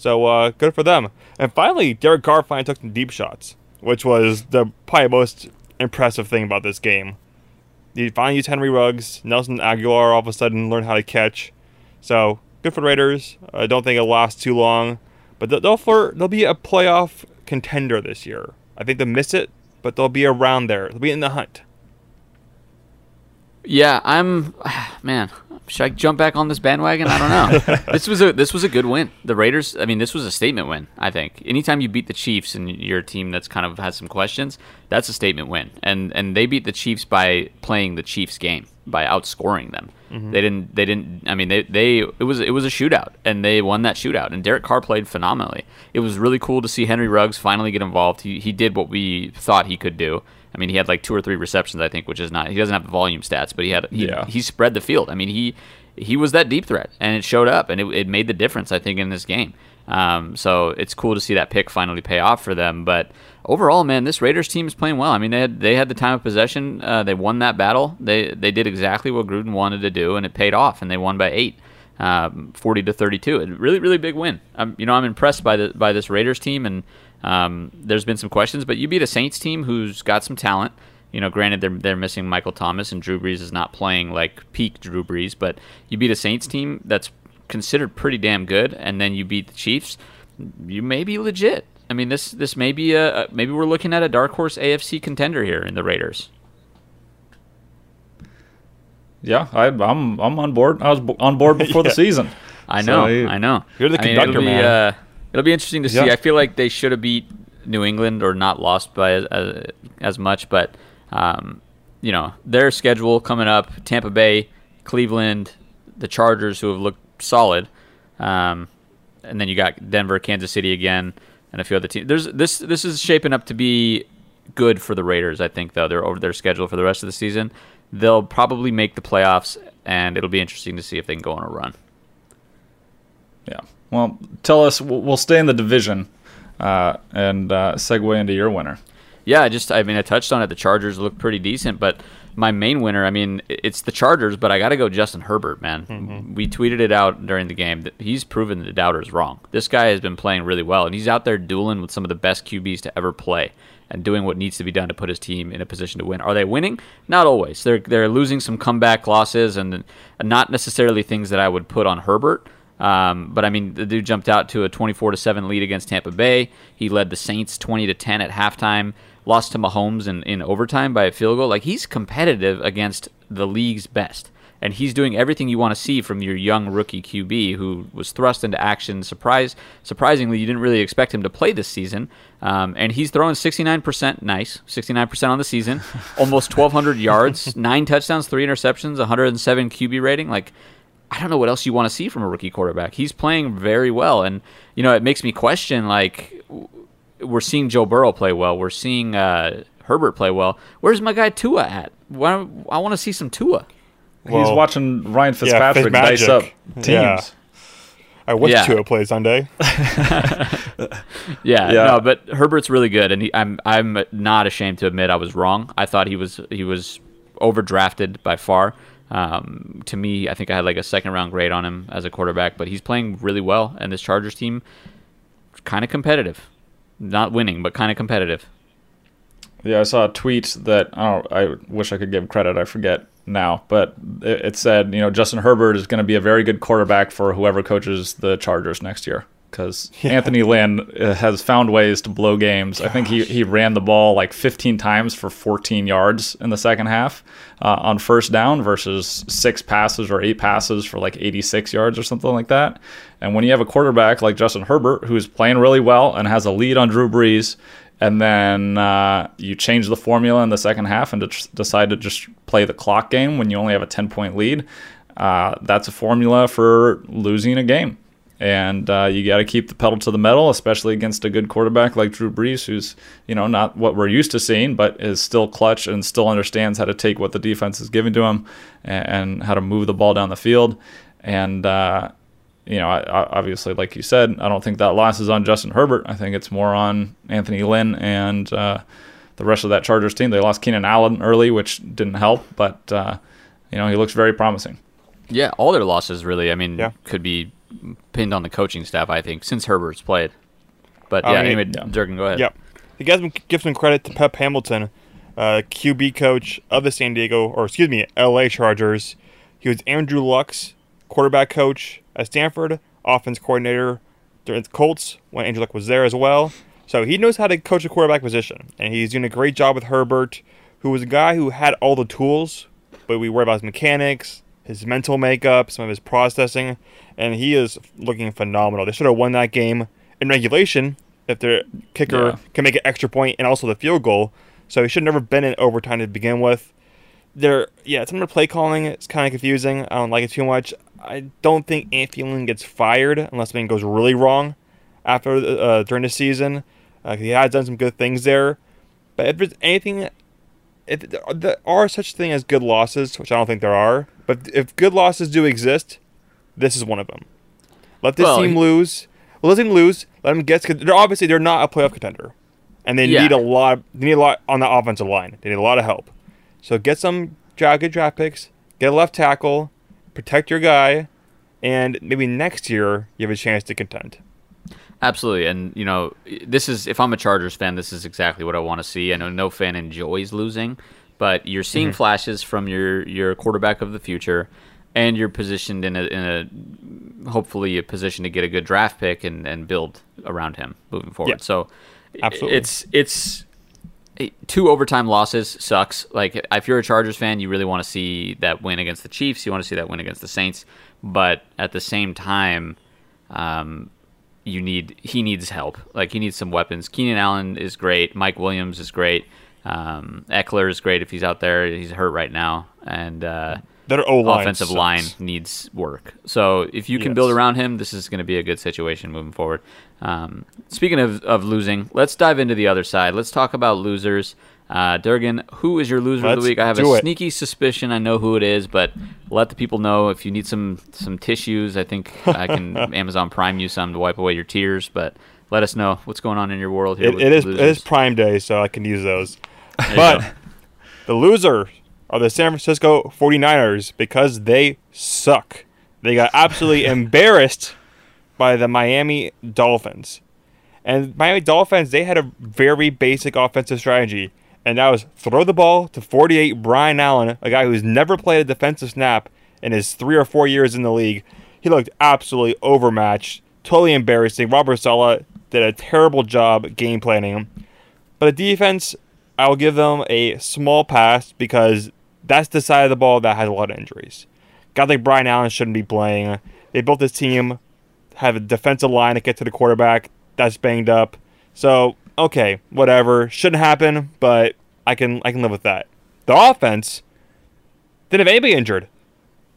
So uh, good for them. And finally, Derek Carr finally took some deep shots, which was the probably most impressive thing about this game. He finally used Henry Ruggs. Nelson Agholor all of a sudden learned how to catch. So good for the Raiders. I don't think it'll last too long, but they'll they'll, they'll be a playoff contender this year. I think they'll miss it but they'll be around there. They'll be in the hunt. Yeah, I'm man. Should I jump back on this bandwagon? I don't know. this was a this was a good win. The Raiders. I mean, this was a statement win. I think anytime you beat the Chiefs and you're a team that's kind of has some questions, that's a statement win. And and they beat the Chiefs by playing the Chiefs game by outscoring them. Mm-hmm. They didn't. They didn't. I mean, they they it was it was a shootout and they won that shootout. And Derek Carr played phenomenally. It was really cool to see Henry Ruggs finally get involved. He he did what we thought he could do. I mean, he had like two or three receptions, I think, which is not. He doesn't have the volume stats, but he had. He, yeah. he spread the field. I mean, he he was that deep threat, and it showed up, and it, it made the difference, I think, in this game. Um, so it's cool to see that pick finally pay off for them. But overall, man, this Raiders team is playing well. I mean, they had they had the time of possession. Uh, they won that battle. They they did exactly what Gruden wanted to do, and it paid off. And they won by eight. Um, 40 to 32. A really, really big win. I'm, you know, I'm impressed by the by this Raiders team, and um, there's been some questions, but you beat a Saints team who's got some talent. You know, granted they're they're missing Michael Thomas and Drew Brees is not playing like peak Drew Brees, but you beat a Saints team that's considered pretty damn good, and then you beat the Chiefs. You may be legit. I mean, this this may be a maybe we're looking at a dark horse AFC contender here in the Raiders. Yeah, I, am I'm, I'm on board. I was on board before yeah. the season. I know, so, I know. You're the conductor, I mean, man. uh, It'll be interesting to see. Yeah. I feel like they should have beat New England or not lost by as, as much, but um, you know their schedule coming up: Tampa Bay, Cleveland, the Chargers, who have looked solid, um, and then you got Denver, Kansas City again, and a few other teams. There's this. This is shaping up to be good for the Raiders. I think though they're over their schedule for the rest of the season. They'll probably make the playoffs, and it'll be interesting to see if they can go on a run. Yeah. Well, tell us. We'll stay in the division uh, and uh, segue into your winner. Yeah, just I mean, I touched on it. The Chargers look pretty decent, but my main winner, I mean, it's the Chargers, but I got to go Justin Herbert, man. Mm-hmm. We tweeted it out during the game that he's proven the doubters wrong. This guy has been playing really well, and he's out there dueling with some of the best QBs to ever play and doing what needs to be done to put his team in a position to win. Are they winning? Not always. They're they're losing some comeback losses and not necessarily things that I would put on Herbert. Um, but I mean, the dude jumped out to a 24 to seven lead against Tampa Bay. He led the Saints 20 to 10 at halftime. Lost to Mahomes in, in overtime by a field goal. Like he's competitive against the league's best, and he's doing everything you want to see from your young rookie QB who was thrust into action. Surprise, surprisingly, you didn't really expect him to play this season, um, and he's throwing 69%. Nice, 69% on the season, almost 1,200 yards, nine touchdowns, three interceptions, 107 QB rating. Like I don't know what else you want to see from a rookie quarterback. He's playing very well, and you know it makes me question. Like we're seeing Joe Burrow play well, we're seeing uh, Herbert play well. Where's my guy Tua at? Why, I want to see some Tua. Well, He's watching Ryan Fitzpatrick yeah, dice up teams. Yeah. I wish yeah. Tua play Sunday. yeah, yeah, no, but Herbert's really good, and he, I'm I'm not ashamed to admit I was wrong. I thought he was he was overdrafted by far. Um, to me, I think I had like a second round grade on him as a quarterback, but he's playing really well, and this Chargers team kind of competitive, not winning, but kind of competitive. Yeah, I saw a tweet that I, I wish I could give credit. I forget now, but it, it said you know Justin Herbert is going to be a very good quarterback for whoever coaches the Chargers next year because yeah. Anthony Lynn uh, has found ways to blow games. Gosh. I think he, he ran the ball like 15 times for 14 yards in the second half uh, on first down versus six passes or eight passes for like 86 yards or something like that. And when you have a quarterback like Justin Herbert who's playing really well and has a lead on Drew Brees, and then uh, you change the formula in the second half and decide to just play the clock game when you only have a 10 point lead, uh, that's a formula for losing a game and uh, you got to keep the pedal to the metal, especially against a good quarterback like Drew Brees, who's you know not what we're used to seeing, but is still clutch and still understands how to take what the defense is giving to him and, and how to move the ball down the field. And uh, you know, I, obviously, like you said, I don't think that loss is on Justin Herbert. I think it's more on Anthony Lynn and uh, the rest of that Chargers team. They lost Keenan Allen early, which didn't help, but uh, you know he looks very promising. Yeah, all their losses really. I mean, yeah. could be pinned on the coaching staff, I think, since Herbert's played. But yeah, anyway, yeah. Durgan, go ahead. Yep. You guys give some credit to Pep Hamilton, uh, QB coach of the San Diego, or excuse me, LA Chargers. He was Andrew Luck's quarterback coach at Stanford, offense coordinator during the Colts when Andrew Luck was there as well. So he knows how to coach a quarterback position, and he's doing a great job with Herbert, who was a guy who had all the tools, but we worry about his mechanics, his mental makeup, some of his processing, and he is looking phenomenal. They should have won that game in regulation if their kicker Yeah. can make an extra point and also the field goal. So he should have never been in overtime to begin with. There, yeah, some of the play calling it's kind of confusing. I don't like it too much. I don't think Anthony Lynn gets fired unless something goes really wrong after uh, during the season. Uh, he has done some good things there, but if there's anything, if uh, there are such thing as good losses, which I don't think there are, but if good losses do exist, this is one of them. Let this Well, team lose. Let them lose. Let them get. They're obviously they're not a playoff contender, and they Yeah. need a lot. They need a lot on the offensive line. They need a lot of help. So get some good draft picks. Get a left tackle. Protect your guy, and maybe next year you have a chance to contend. Absolutely, and you know, this is if I'm a Chargers fan, this is exactly what I want to see. I know no fan enjoys losing, but you're seeing Mm-hmm. flashes from your your quarterback of the future, and you're positioned in a in a hopefully a position to get a good draft pick and and build around him moving forward. Yeah. So, Absolutely. it's it's two overtime losses sucks. Like if you're a Chargers fan, you really want to see that win against the Chiefs. You want to see that win against the Saints, but at the same time, um, you need he needs help. Like he needs some weapons. Keenan Allen is great. Mike Williams is great. Um, Ekeler is great if he's out there. He's hurt right now, and uh, Their O line offensive sucks. line needs work. So if you can Yes. build around him, this is going to be a good situation moving forward. Um, speaking of, of losing, let's dive into the other side. Let's talk about losers. Uh, Durgan, who is your loser of Let's the week? I have a it. sneaky suspicion I know who it is, but let the people know if you need some some tissues. I think I can Amazon Prime you some to wipe away your tears. But let us know what's going on in your world here. It, it is losers. is Prime Day, so I can use those. There But the loser are the San Francisco 49ers because they suck. They got absolutely embarrassed by the Miami Dolphins. And Miami Dolphins, they had a very basic offensive strategy, and that was throw the ball to 48 Brian Allen, a guy who's never played a defensive snap in his three or four years in the league. He looked absolutely overmatched, totally embarrassing. Robert Saleh did a terrible job game planning. But the defense, I'll give them a small pass because that's the side of the ball that has a lot of injuries. Guys like Brian Allen shouldn't be playing. They built this team, have a defensive line to get to the quarterback that's banged up. So okay, whatever. Shouldn't happen, but I can I can live with that. The offense didn't have anybody injured.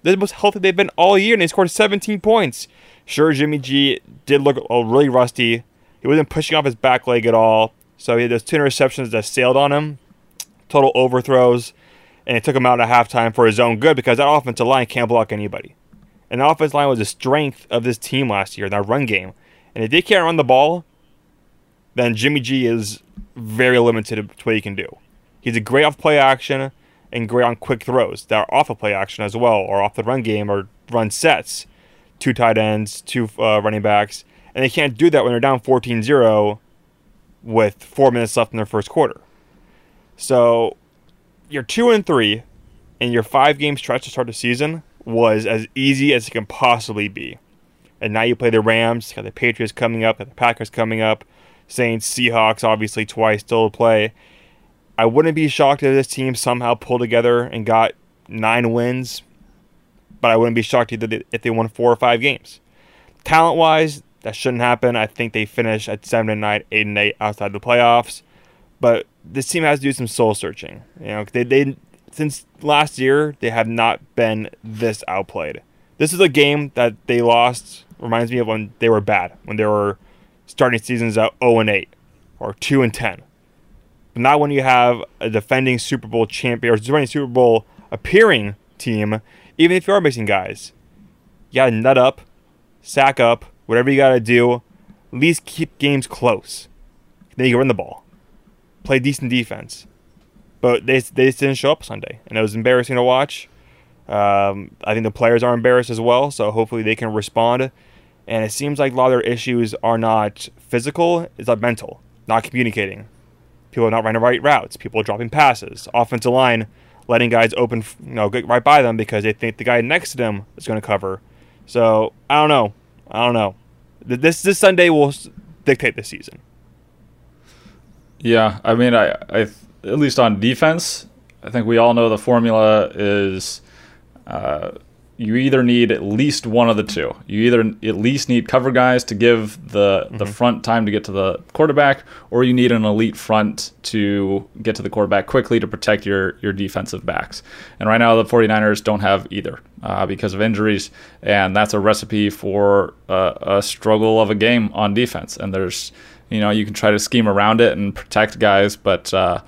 This most healthy they've been all year, and they scored 17 points. Sure, Jimmy G did look really rusty. He wasn't pushing off his back leg at all. So he had those two interceptions that sailed on him, total overthrows, and it took him out at halftime for his own good because that offensive line can't block anybody. And the offensive line was the strength of this team last year, in that run game. And if they can't run the ball, then Jimmy G is very limited to what he can do. He's a great off play action and great on quick throws that are off of play action as well, or off the run game, or run sets. Two tight ends, two uh, running backs. And they can't do that when they're down 14 0 with four minutes left in their first quarter. So your two and three and your five game stretch to start the season was as easy as it can possibly be. And now you play the Rams, got the Patriots coming up, got the Packers coming up, Saints, Seahawks, obviously twice still to play. I wouldn't be shocked if this team somehow pulled together and got nine wins, but I wouldn't be shocked either if they won four or five games. Talent wise, that shouldn't happen. I think they finish at seven and nine, eight and eight outside the playoffs. But this team has to do some soul searching. You know, they they since last year they have not been this outplayed. This is a game that they lost. Reminds me of when they were bad, when they were starting seasons at zero and eight or two and ten. But not when you have a defending Super Bowl champion or defending Super Bowl appearing team. Even if you are missing guys, you gotta nut up, sack up, whatever you gotta do. At least keep games close. Then you can run the ball, play decent defense. But they they just didn't show up Sunday, and it was embarrassing to watch. Um, I think the players are embarrassed as well, so hopefully they can respond. And it seems like a lot of their issues are not physical; it's not mental, not communicating. People are not running the right routes. People are dropping passes. Offensive line letting guys open, you know, get right by them because they think the guy next to them is going to cover. So I don't know. I don't know. This this Sunday will dictate the season. Yeah, I mean, I, I at least on defense, I think we all know the formula is uh, you either need at least one of the two. You either at least need cover guys to give the mm-hmm. the front time to get to the quarterback, or you need an elite front to get to the quarterback quickly to protect your your defensive backs. And right now, the 49ers don't have either uh, because of injuries, and that's a recipe for a, a struggle of a game on defense. And there's you know you can try to scheme around it and protect guys, but uh,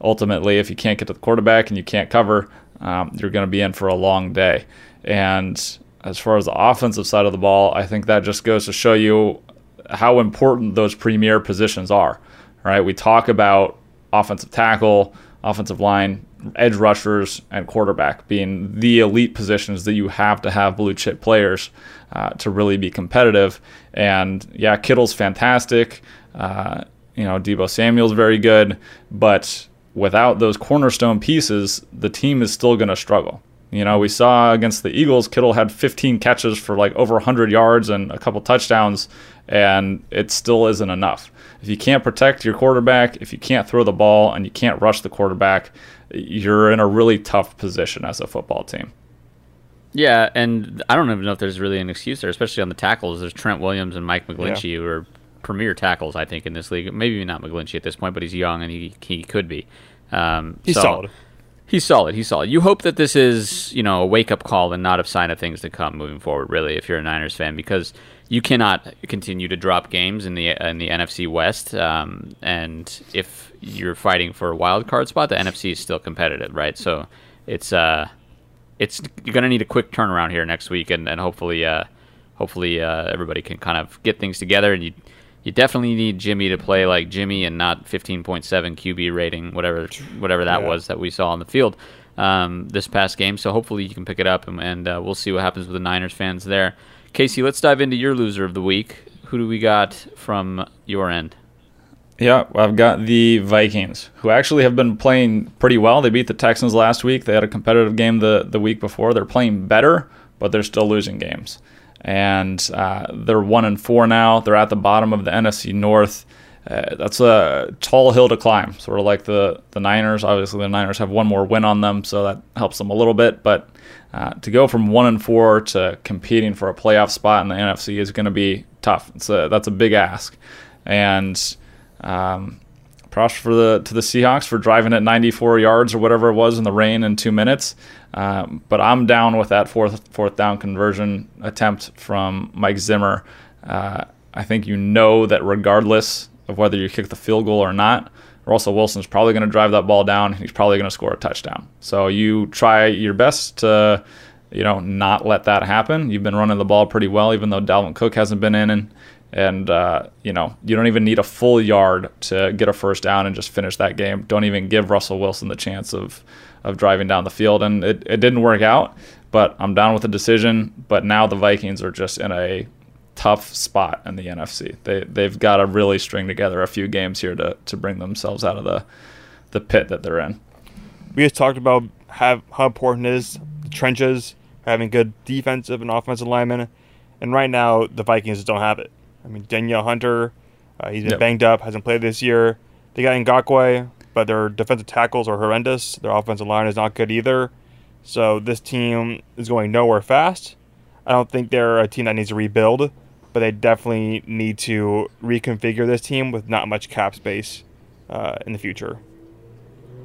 ultimately, if you can't get to the quarterback and you can't cover, um, you're going to be in for a long day. And as far as the offensive side of the ball, I think that just goes to show you how important those premier positions are. Right? We talk about offensive tackle, offensive line, edge rushers, and quarterback being the elite positions that you have to have blue chip players uh, to really be competitive. And yeah, Kittle's fantastic. Uh, you know, Deebo Samuel's very good, but without those cornerstone pieces, the team is still going to struggle. You know, we saw against the Eagles, Kittle had 15 catches for like over 100 yards and a couple touchdowns, and it still isn't enough. If you can't protect your quarterback, if you can't throw the ball, and you can't rush the quarterback, you're in a really tough position as a football team. Yeah, and I don't even know if there's really an excuse there, especially on the tackles. There's Trent Williams and Mike McGlinchey, yeah. who are premier tackles, I think, in this league. Maybe not McGlinchey at this point, but he's young and he he could be. Um, he's so solid. He's solid. He's solid. You hope that this is you know a wake up call and not a sign of things to come moving forward. Really, if you're a Niners fan, because you cannot continue to drop games in the in the NFC West. Um, and if you're fighting for a wild card spot, the NFC is still competitive, right? So it's uh, it's you're gonna need a quick turnaround here next week, and, and hopefully uh, hopefully uh, everybody can kind of get things together and you you definitely need Jimmy to play like Jimmy and not 15.7 QB rating, whatever whatever that yeah. was that we saw on the field um, this past game. So hopefully you can pick it up, and, and uh, we'll see what happens with the Niners fans there. Casey, let's dive into your loser of the week. Who do we got from your end? Yeah, I've got the Vikings, who actually have been playing pretty well. They beat the Texans last week. They had a competitive game the, the week before. They're playing better, but they're still losing games and uh, they're one and four now. They're at the bottom of the NFC North. Uh, that's a tall hill to climb, sort of like the the Niners. Obviously, the Niners have one more win on them, so that helps them a little bit. But uh, to go from one and four to competing for a playoff spot in the NFC is going to be tough. It's a, that's a big ask, and um, props for the to the Seahawks for driving at 94 yards or whatever it was in the rain in two minutes. Um, but I'm down with that fourth fourth down conversion attempt from Mike Zimmer. Uh, I think you know that regardless of whether you kick the field goal or not, Russell Wilson's probably going to drive that ball down. And he's probably going to score a touchdown. So you try your best to, you know, not let that happen. You've been running the ball pretty well, even though Dalvin Cook hasn't been in, and and uh, you know you don't even need a full yard to get a first down and just finish that game. Don't even give Russell Wilson the chance of of driving down the field, and it, it didn't work out. But I'm down with the decision. But now the Vikings are just in a tough spot in the NFC. They they've got to really string together a few games here to to bring themselves out of the the pit that they're in. We just talked about have, how important it is the trenches, having good defensive and offensive linemen, and right now the Vikings don't have it. I mean, Danielle Hunter, uh, he's been yep. banged up, hasn't played this year. They got Ngakoue, but their defensive tackles are horrendous. Their offensive line is not good either. So this team is going nowhere fast. I don't think they're a team that needs to rebuild, but they definitely need to reconfigure this team with not much cap space uh, in the future.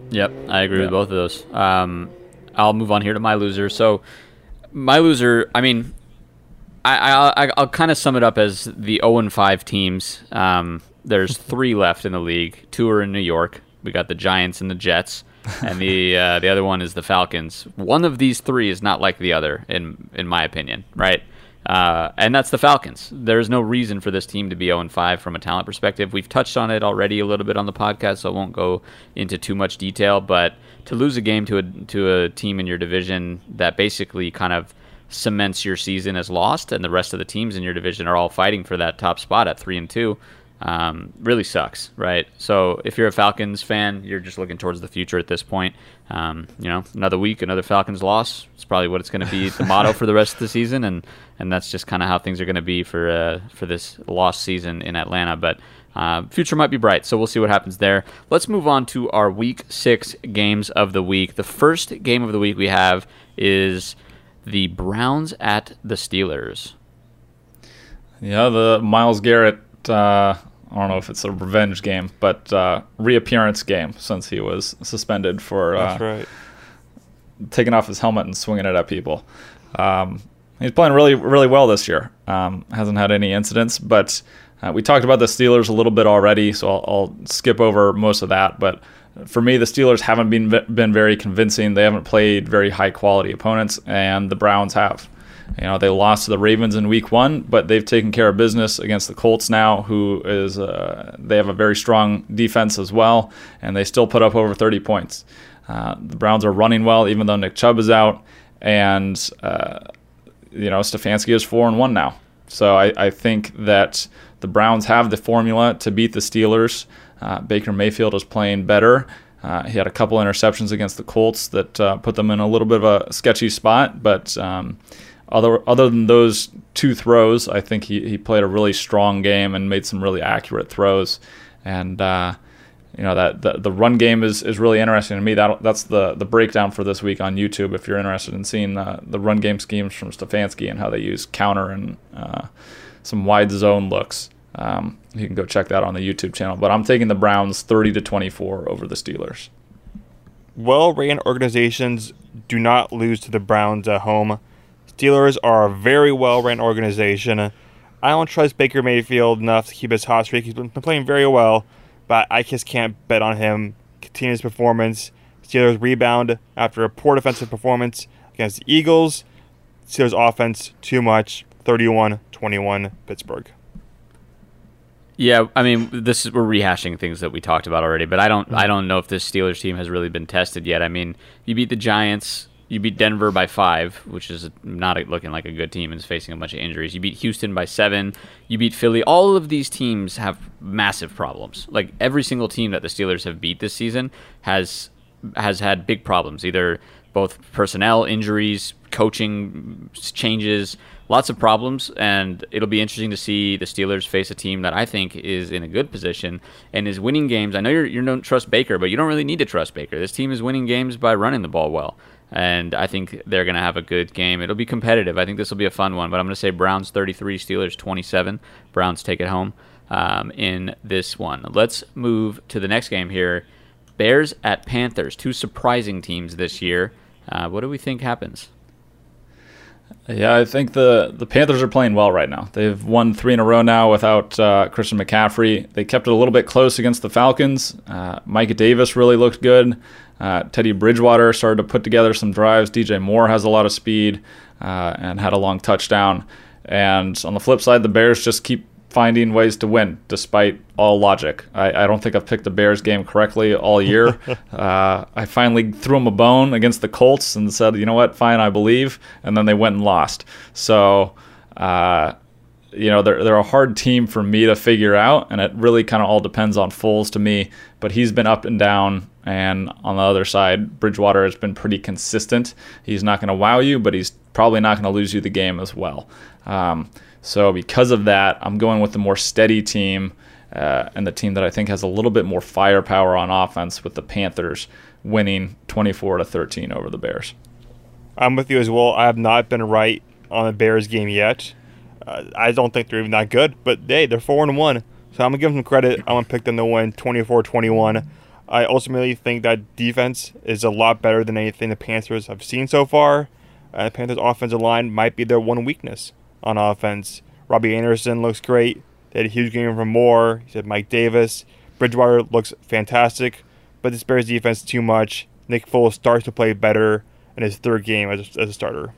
Yep, I agree with both of those. Um, I'll move on here to my loser. So, my loser, I mean, I, I I'll kind of sum it up as the 0 and 5 teams. Um, there's three left in the league. Two are in New York. We got the Giants and the Jets, and the uh, the other one is the Falcons. One of these three is not like the other, in in my opinion, right? Uh, and that's the Falcons. There's no reason for this team to be 0 and 5 from a talent perspective. We've touched on it already a little bit on the podcast, so I won't go into too much detail. But to lose a game to a to a team in your division that basically kind of cements your season as lost, and the rest of the teams in your division are all fighting for that top spot at three and two. Um, really sucks, right? So if you're a Falcons fan, you're just looking towards the future at this point. Um, you know, another week, another Falcons loss. It's probably what it's going to be the motto for the rest of the season, and and that's just kind of how things are going to be for uh, for this lost season in Atlanta. But uh, future might be bright. So we'll see what happens there. Let's move on to our week six games of the week. The first game of the week we have is the Browns at the Steelers. Yeah, the Myles Garrett. Uh, I don't know if it's a revenge game, but uh, reappearance game since he was suspended for uh, That's right. taking off his helmet and swinging it at people. Um, he's playing really, really well this year. Um, hasn't had any incidents, but uh, we talked about the Steelers a little bit already, so I'll, I'll skip over most of that. But for me, the Steelers haven't been been very convincing. They haven't played very high quality opponents, and the Browns have. You know, they lost to the Ravens in Week One, but they've taken care of business against the Colts now, who is uh, they have a very strong defense as well, and they still put up over 30 points. Uh, the Browns are running well, even though Nick Chubb is out, and uh, you know Stefanski is four and one now. So I, I, think that the Browns have the formula to beat the Steelers. Uh, Baker Mayfield is playing better. Uh, he had a couple interceptions against the Colts that uh, put them in a little bit of a sketchy spot, but. Um, other other than those two throws, I think he, he played a really strong game and made some really accurate throws. And uh, you know that the, the run game is, is really interesting to me. That that's the the breakdown for this week on YouTube. If you're interested in seeing uh, the run game schemes from Stefanski and how they use counter and uh, some wide zone looks, um, you can go check that on the YouTube channel. But I'm taking the Browns 30 to 24 over the Steelers. Well-ran organizations do not lose to the Browns at home. Steelers are a very well ran organization. I don't trust Baker Mayfield enough to keep his hot streak. He's been playing very well, but I just can't bet on him. Continue his performance. Steelers rebound after a poor defensive performance against the Eagles. Steelers offense too much. 31-21 Pittsburgh. Yeah, I mean, this is we're rehashing things that we talked about already, but I don't mm-hmm. I don't know if this Steelers team has really been tested yet. I mean, you beat the Giants you beat Denver by five, which is not looking like a good team and is facing a bunch of injuries. You beat Houston by seven. You beat Philly. All of these teams have massive problems. Like every single team that the Steelers have beat this season has has had big problems. Either both personnel injuries, coaching changes, lots of problems, and it'll be interesting to see the Steelers face a team that I think is in a good position and is winning games. I know you're, you don't trust Baker, but you don't really need to trust Baker. This team is winning games by running the ball well and I think they're going to have a good game. It'll be competitive. I think this will be a fun one, but I'm going to say Browns 33, Steelers 27. Browns take it home um, in this one. Let's move to the next game here. Bears at Panthers, two surprising teams this year. Uh, what do we think happens? Yeah, I think the the Panthers are playing well right now. They've won three in a row now without uh, Christian McCaffrey. They kept it a little bit close against the Falcons. Uh, Mike Davis really looked good. Uh, Teddy Bridgewater started to put together some drives. DJ Moore has a lot of speed uh, and had a long touchdown. And on the flip side, the Bears just keep finding ways to win despite all logic. I, I don't think I've picked the Bears game correctly all year. uh, I finally threw them a bone against the Colts and said, you know what, fine, I believe. And then they went and lost. So, uh, you know, they're, they're a hard team for me to figure out, and it really kind of all depends on Foles to me. But he's been up and down and on the other side, Bridgewater has been pretty consistent. He's not going to wow you, but he's probably not going to lose you the game as well. Um, so, because of that, I'm going with the more steady team uh, and the team that I think has a little bit more firepower on offense with the Panthers winning 24 to 13 over the Bears. I'm with you as well. I have not been right on the Bears game yet. Uh, I don't think they're even that good, but hey, they're 4 and 1. So I'm going to give them some credit. I'm going to pick them to win 24 21. I ultimately think that defense is a lot better than anything the Panthers have seen so far. Uh, the Panthers' offensive line might be their one weakness on offense. Robbie Anderson looks great. They had a huge game from Moore. He said Mike Davis. Bridgewater looks fantastic, but this Bears defense too much. Nick Foles starts to play better in his third game as a, as a starter.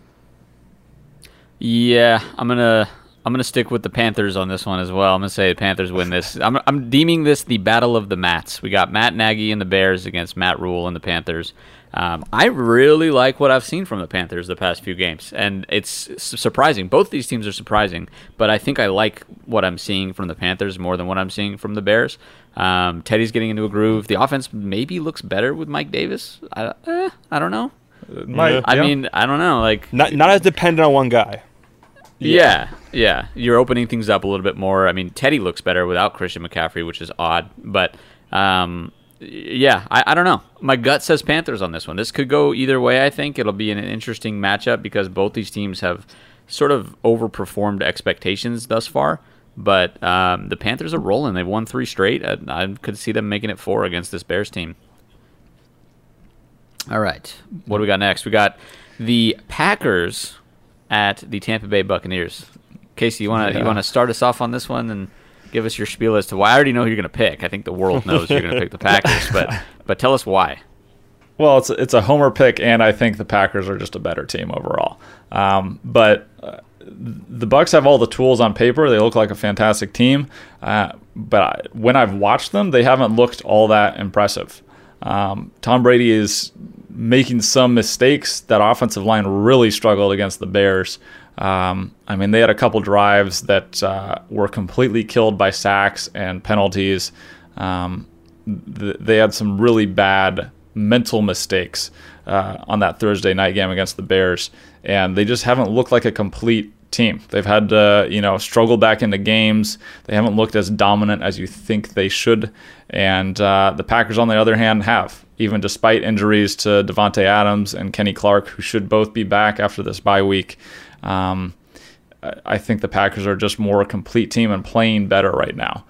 Yeah, I'm gonna I'm going to stick with the Panthers on this one as well. I'm going to say the Panthers win this. I'm, I'm deeming this the battle of the Mats. We got Matt Nagy and the Bears against Matt Rhule and the Panthers. Um, I really like what I've seen from the Panthers the past few games, and it's surprising. Both these teams are surprising, but I think I like what I'm seeing from the Panthers more than what I'm seeing from the Bears. Um, Teddy's getting into a groove. The offense maybe looks better with Mike Davis. I, eh, I don't know. Might, I mean, I don't know. Like not not as dependent on one guy. Yeah. yeah, You're opening things up a little bit more. I mean, Teddy looks better without Christian McCaffrey, which is odd, but um, yeah, I, I don't know. My gut says Panthers on this one. This could go either way. I think it'll be an interesting matchup because both these teams have sort of overperformed expectations thus far. But um, the Panthers are rolling. They've won three straight. I, I could see them making it four against this Bears team. All right. What do we got next? We got the Packers at the Tampa Bay Buccaneers. Casey, you want to Yeah. you want to start us off on this one and give us your spiel as to why? I already know who you're going to pick. I think the world knows you're going to pick the Packers, but but tell us why. Well, it's it's a homer pick, and I think the Packers are just a better team overall. Um, but uh, the Bucs have all the tools on paper; they look like a fantastic team. Uh, but I, when I've watched them, they haven't looked all that impressive. Um, Tom Brady is making some mistakes. That offensive line really struggled against the Bears. Um, I mean, they had a couple drives that uh, were completely killed by sacks and penalties. Um, th- they had some really bad mental mistakes uh, on that Thursday night game against the Bears, and they just haven't looked like a complete team. They've had to, you know, struggle back into games. They haven't looked as dominant as you think they should, and uh, the Packers, on the other hand, have. Even despite injuries to Davante Adams and Kenny Clark, who should both be back after this bye week, um, I think the Packers are just more a complete team and playing better right now.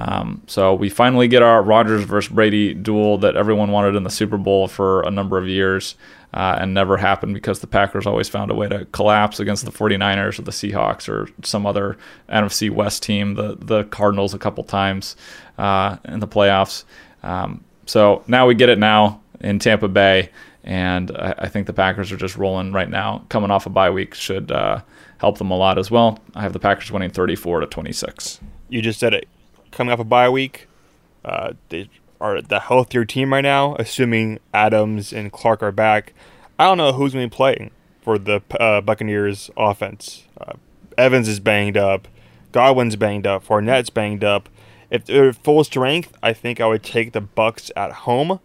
Um, so we finally get our Rodgers versus Brady duel that everyone wanted in the Super Bowl for a number of years uh, and never happened because the Packers always found a way to collapse against the 49ers or the Seahawks or some other NFC West team, the, the Cardinals a couple times uh, in the playoffs. Um, so now we get it now in Tampa Bay, and I, I think the Packers are just rolling right now. Coming off a bye week should uh, help them a lot as well. I have the Packers winning 34 to 26. You just said it. Coming off a bye week, uh, they are the healthier team right now, assuming Adams and Clark are back. I don't know who's going to be playing for the uh, Buccaneers offense. Uh, Evans is banged up. Godwin's banged up. Fournette's banged up. If they're full strength, I think I would take the Bucs at home.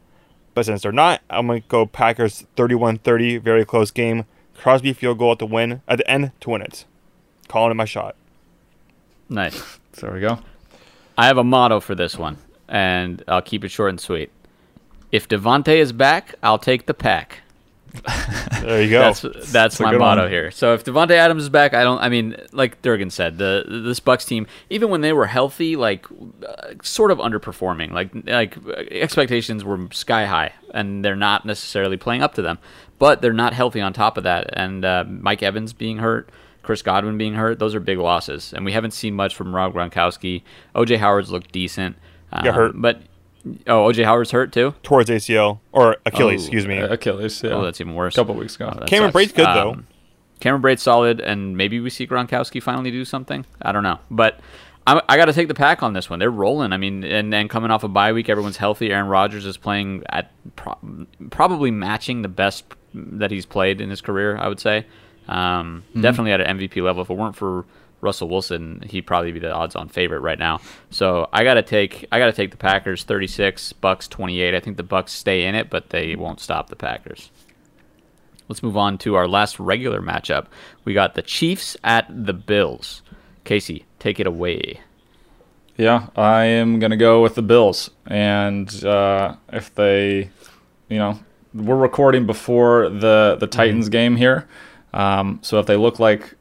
But since they're not, I'm going to go Packers 31-30, very close game. Crosby field goal at the win at the end to win it. Calling it my shot. Nice. So there we go. I have a motto for this one, and I'll keep it short and sweet. If Davante is back, I'll take the pack. There you go. That's that's my motto one. here. So if Davante Adams is back, I don't. I mean, like Durgan said, the this Bucs team, even when they were healthy, like uh, sort of underperforming. Like like expectations were sky high, and they're not necessarily playing up to them. But they're not healthy on top of that, and uh, Mike Evans being hurt. Chris Godwin being hurt, those are big losses, and we haven't seen much from Rob Gronkowski. OJ Howard's looked decent, um, hurt. but oh, OJ Howard's hurt too. towards ACL or Achilles, Oh, excuse me. Uh, Achilles, yeah. Oh, that's even worse. a couple weeks ago. Oh, Cameron sucks. Um, Brate's good, though. Cameron Brate's solid, and maybe we see Gronkowski finally do something. I don't know, but I, I got to take the pack on this one. They're rolling. I mean, and then coming off a bye week, everyone's healthy. Aaron Rodgers is playing at pro- probably matching the best that he's played in his career. I would say, um, Mm-hmm. definitely at an MVP level. If it weren't for Russell Wilson, he'd probably be the odds-on favorite right now. So I got to take I got to take the Packers 36, Bucs 28. I think the Bucs stay in it, but they won't stop the Packers. Let's move on to our last regular matchup. We got the Chiefs at the Bills. Casey, take it away. Yeah, I am gonna go with the Bills, and uh, if they, you know, we're recording before the the Titans game here, um, so if they look like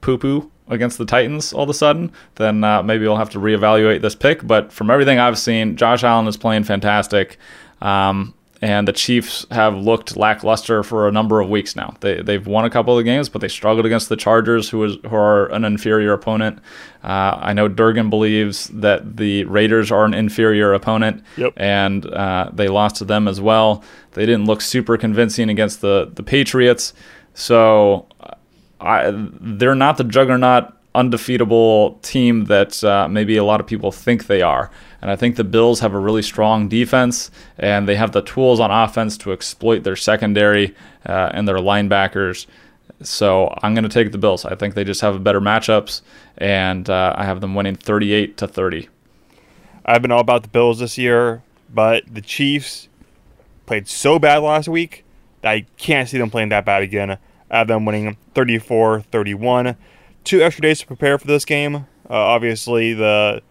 poo poo against the Titans all of a sudden, then uh, maybe we'll have to reevaluate this pick. But from everything I've seen, Josh Allen is playing fantastic. Um, and the Chiefs have looked lackluster for a number of weeks now. They they've won a couple of games, but they struggled against the Chargers, who is who are an inferior opponent. Uh, I know Durgan believes that the Raiders are an inferior opponent, Yep. and uh, they lost to them as well. They didn't look super convincing against the the Patriots, so I, they're not the juggernaut, undefeatable team that uh, maybe a lot of people think they are. And I think the Bills have a really strong defense, and they have the tools on offense to exploit their secondary uh, and their linebackers. So I'm going to take the Bills. I think they just have better matchups, and uh, I have them winning 38 to 30. I've been all about the Bills this year, but the Chiefs played so bad last week that I can't see them playing that bad again. I have them winning 34 31. two extra days to prepare for this game. Uh, obviously, the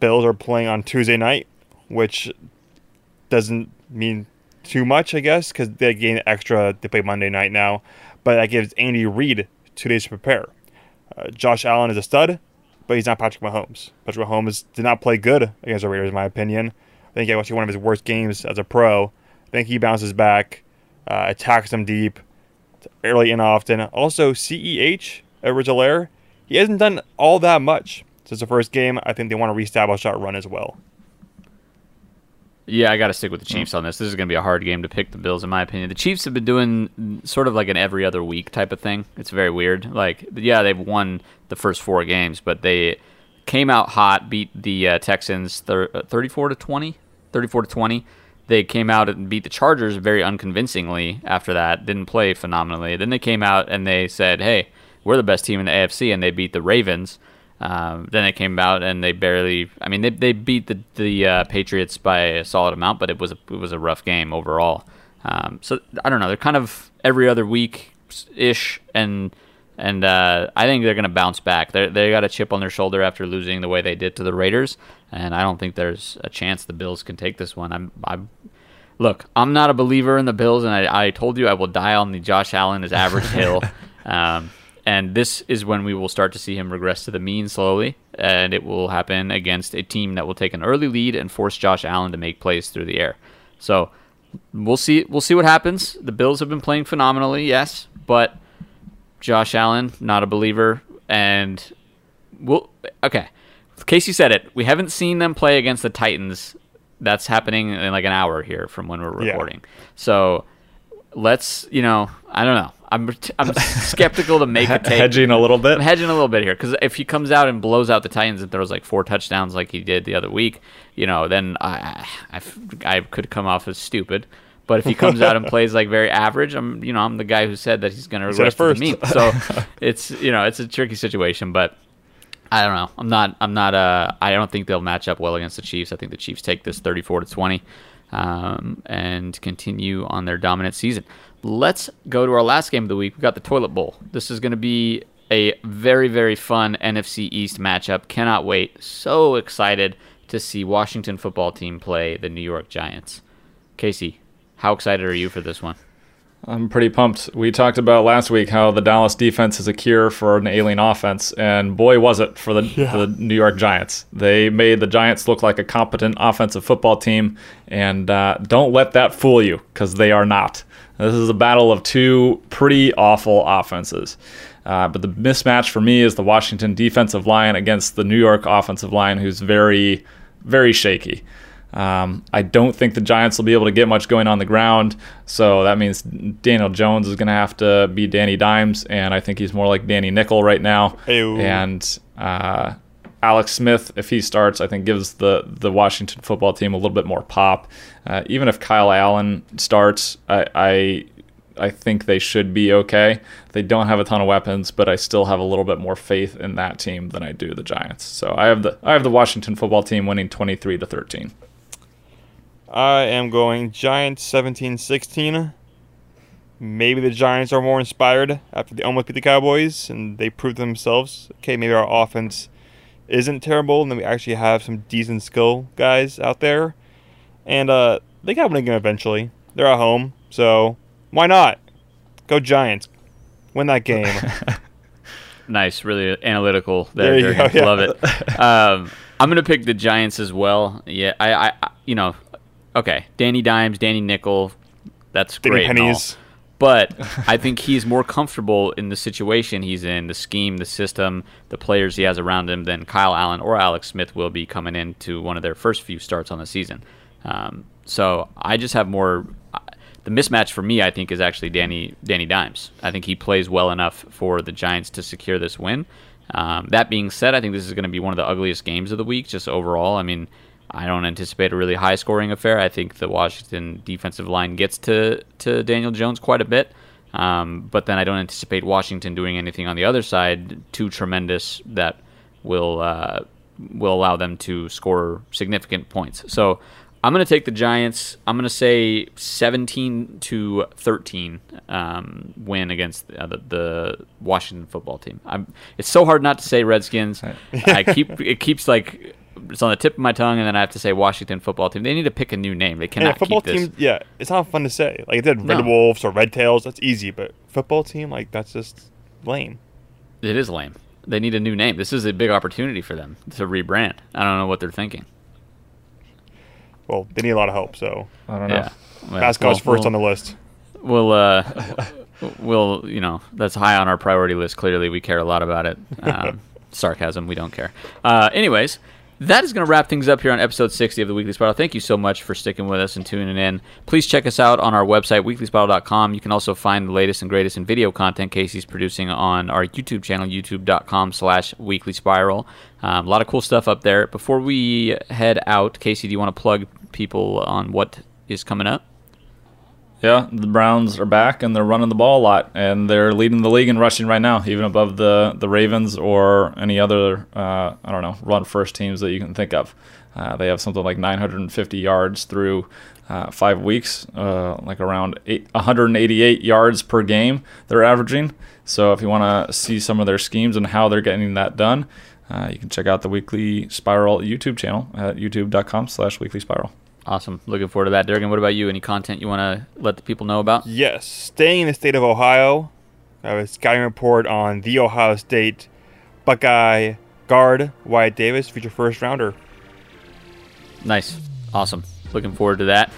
Bills are playing on Tuesday night, which doesn't mean too much, I guess, because they gain extra. They play Monday night now, but that gives Andy Reid two days to prepare. Uh, Josh Allen is a stud, but he's not Patrick Mahomes. Patrick Mahomes did not play good against the Raiders, in my opinion. I think he was one of his worst games as a pro. I think he bounces back, uh, attacks them deep, early and often. Also, CEH, Edwards Helaire, he hasn't done all that much since the first game. I think they want to reestablish that run as well. Yeah, I got to stick with the Chiefs on this. This is going to be a hard game to pick the Bills, in my opinion. The Chiefs have been doing sort of like an every other week type of thing. It's very weird. Like, yeah, they've won the first four games, but they came out hot, beat the uh, Texans thir- uh, 34 to 20, 34 to 20. They came out and beat the Chargers very unconvincingly after that. Didn't play phenomenally. Then they came out and they said, "Hey, we're the best team in the AFC," and they beat the Ravens. Um, then they came out and they barely. I mean, they, they beat the the uh, Patriots by a solid amount, but it was a, it was a rough game overall. Um, so I don't know. They're kind of every other week ish, and and uh, I think they're going to bounce back. They they got a chip on their shoulder after losing the way they did to the Raiders, and I don't think there's a chance the Bills can take this one. I'm I'm look. I'm not a believer in the Bills, and I, I told you I will die on the Josh Allen is average hill. Um, and this is when we will start to see him regress to the mean slowly, and it will happen against a team that will take an early lead and force Josh Allen to make plays through the air. So we'll see. We'll see what happens. The Bills have been playing phenomenally, yes, but Josh Allen, not a believer, and we'll okay. Casey said it. We haven't seen them play against the Titans. That's happening in like an hour here from when we're Yeah. recording. So let's, you know, I don't know. I'm I'm skeptical to make a take. hedging a little bit. I'm hedging a little bit here because if he comes out and blows out the Titans and throws like four touchdowns like he did the other week, you know, then I I, I could come off as stupid. But if he comes out and plays like very average, I'm you know I'm the guy who said that he's going to regress to the So it's you know it's a tricky situation, but I don't know. I'm not. I'm not. Uh, I don't think they'll match up well against the Chiefs. I think the Chiefs take this 34 to 20, um, and continue on their dominant season. Let's go to our last game of the week. We got the Toilet Bowl. This is going to be a very very fun NFC East matchup. Cannot wait. So excited to see Washington football team play the New York Giants. Casey, how excited are you for this one? I'm pretty pumped. We talked about last week how the Dallas defense is a cure for an alien offense, and boy, was it for the, for the New York Giants. They made the Giants look like a competent offensive football team, and uh, don't let that fool you, because they are not. This is a battle of two pretty awful offenses. Uh, but the mismatch for me is the Washington defensive line against the New York offensive line, who's very, very shaky. Um, I don't think the Giants will be able to get much going on the ground, so that means Daniel Jones is going to have to be Danny Dimes, and I think he's more like Danny Nickel right now. Ew. And uh, Alex Smith, if he starts, I think gives the the Washington football team a little bit more pop. Uh, even if Kyle Allen starts, I, I I think they should be okay. They don't have a ton of weapons, but I still have a little bit more faith in that team than I do the Giants. So I have the I have the Washington football team winning 23 to 13. I am going Giants 17 16. Maybe the Giants are more inspired after they almost beat the Cowboys and they proved themselves. Okay, maybe our offense isn't terrible and then we actually have some decent skill guys out there. And uh, they got winning game eventually. They're at home, so why not? Go Giants. Win that game. Nice, really analytical. There There, you go, yeah. Love it. Um, I'm gonna pick the Giants as well. Yeah, I, I, I- you know, okay, Danny Dimes, Danny Nickel, that's Danny great. Pennies. But I think he's more comfortable in the situation he's in, the scheme, the system, the players he has around him than Kyle Allen or Alex Smith will be coming into one of their first few starts on the season. Um, so I just have more. The mismatch for me, I think, is actually Danny Danny Dimes. I think he plays well enough for the Giants to secure this win. Um, that being said, I think this is going to be one of the ugliest games of the week, just overall. I mean, I don't anticipate a really high scoring affair. I think the Washington defensive line gets to, to Daniel Jones quite a bit. Um, but then I don't anticipate Washington doing anything on the other side too tremendous that will uh, will allow them to score significant points. So I'm going to take the Giants. I'm going to say 17 to 13 um, win against the, uh, the, the Washington football team. I'm, it's so hard not to say Redskins. I keep it keeps like it's on the tip of my tongue, and then I have to say Washington football team. They need to pick a new name. They And cannot a football keep this. team, yeah, it's not fun to say. Like, they did Red No. Wolves or Red Tails, that's easy, but football team, like, that's just lame. It is lame. They need a new name. This is a big opportunity for them to rebrand. I don't know what they're thinking. Well, they need a lot of help, so I don't know. Yeah. Well, mascot's we'll- first on the list. We'll, uh, we'll, you know, that's high on our priority list. Clearly, we care a lot about it. Um, sarcasm, we don't care. Uh, anyways, that is going to wrap things up here on episode 60 of the Weekly Spiral. Thank you so much for sticking with us and tuning in. Please check us out on our website, weeklyspiral.com. You can also find the latest and greatest in video content Casey's producing on our YouTube channel, youtube.com slash weekly spiral. Um, a lot of cool stuff up there. Before we head out, Casey, do you want to plug people on what is coming up? Yeah, the Browns are back and they're running the ball a lot and they're leading the league in rushing right now, even above the the Ravens or any other uh, I don't know run first teams that you can think of. Uh, they have something like 950 yards through uh, five weeks, uh, like around eight, 188 yards per game they're averaging. So if you want to see some of their schemes and how they're getting that done, uh, you can check out the Weekly Spiral YouTube channel at youtube.com/slash Weekly Spiral. Awesome. Looking forward to that. Durgan, what about you? Any content you want to let the people know about? Yes, staying in the state of Ohio, I have a scouting report on the Ohio State Buckeye guard Wyatt Davis, future first rounder. Nice. Awesome. Looking forward to that.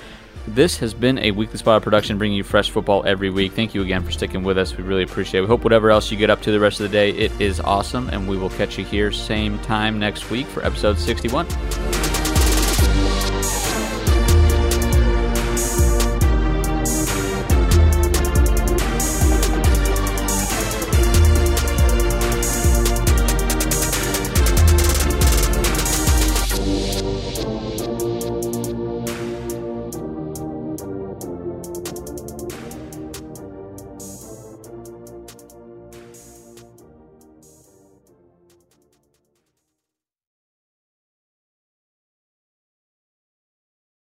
This has been a Weekly Spiral production bringing you fresh football every week. Thank you again for sticking with us. We really appreciate it. We hope whatever else you get up to the rest of the day, it is awesome. And we will catch you here same time next week for episode 61.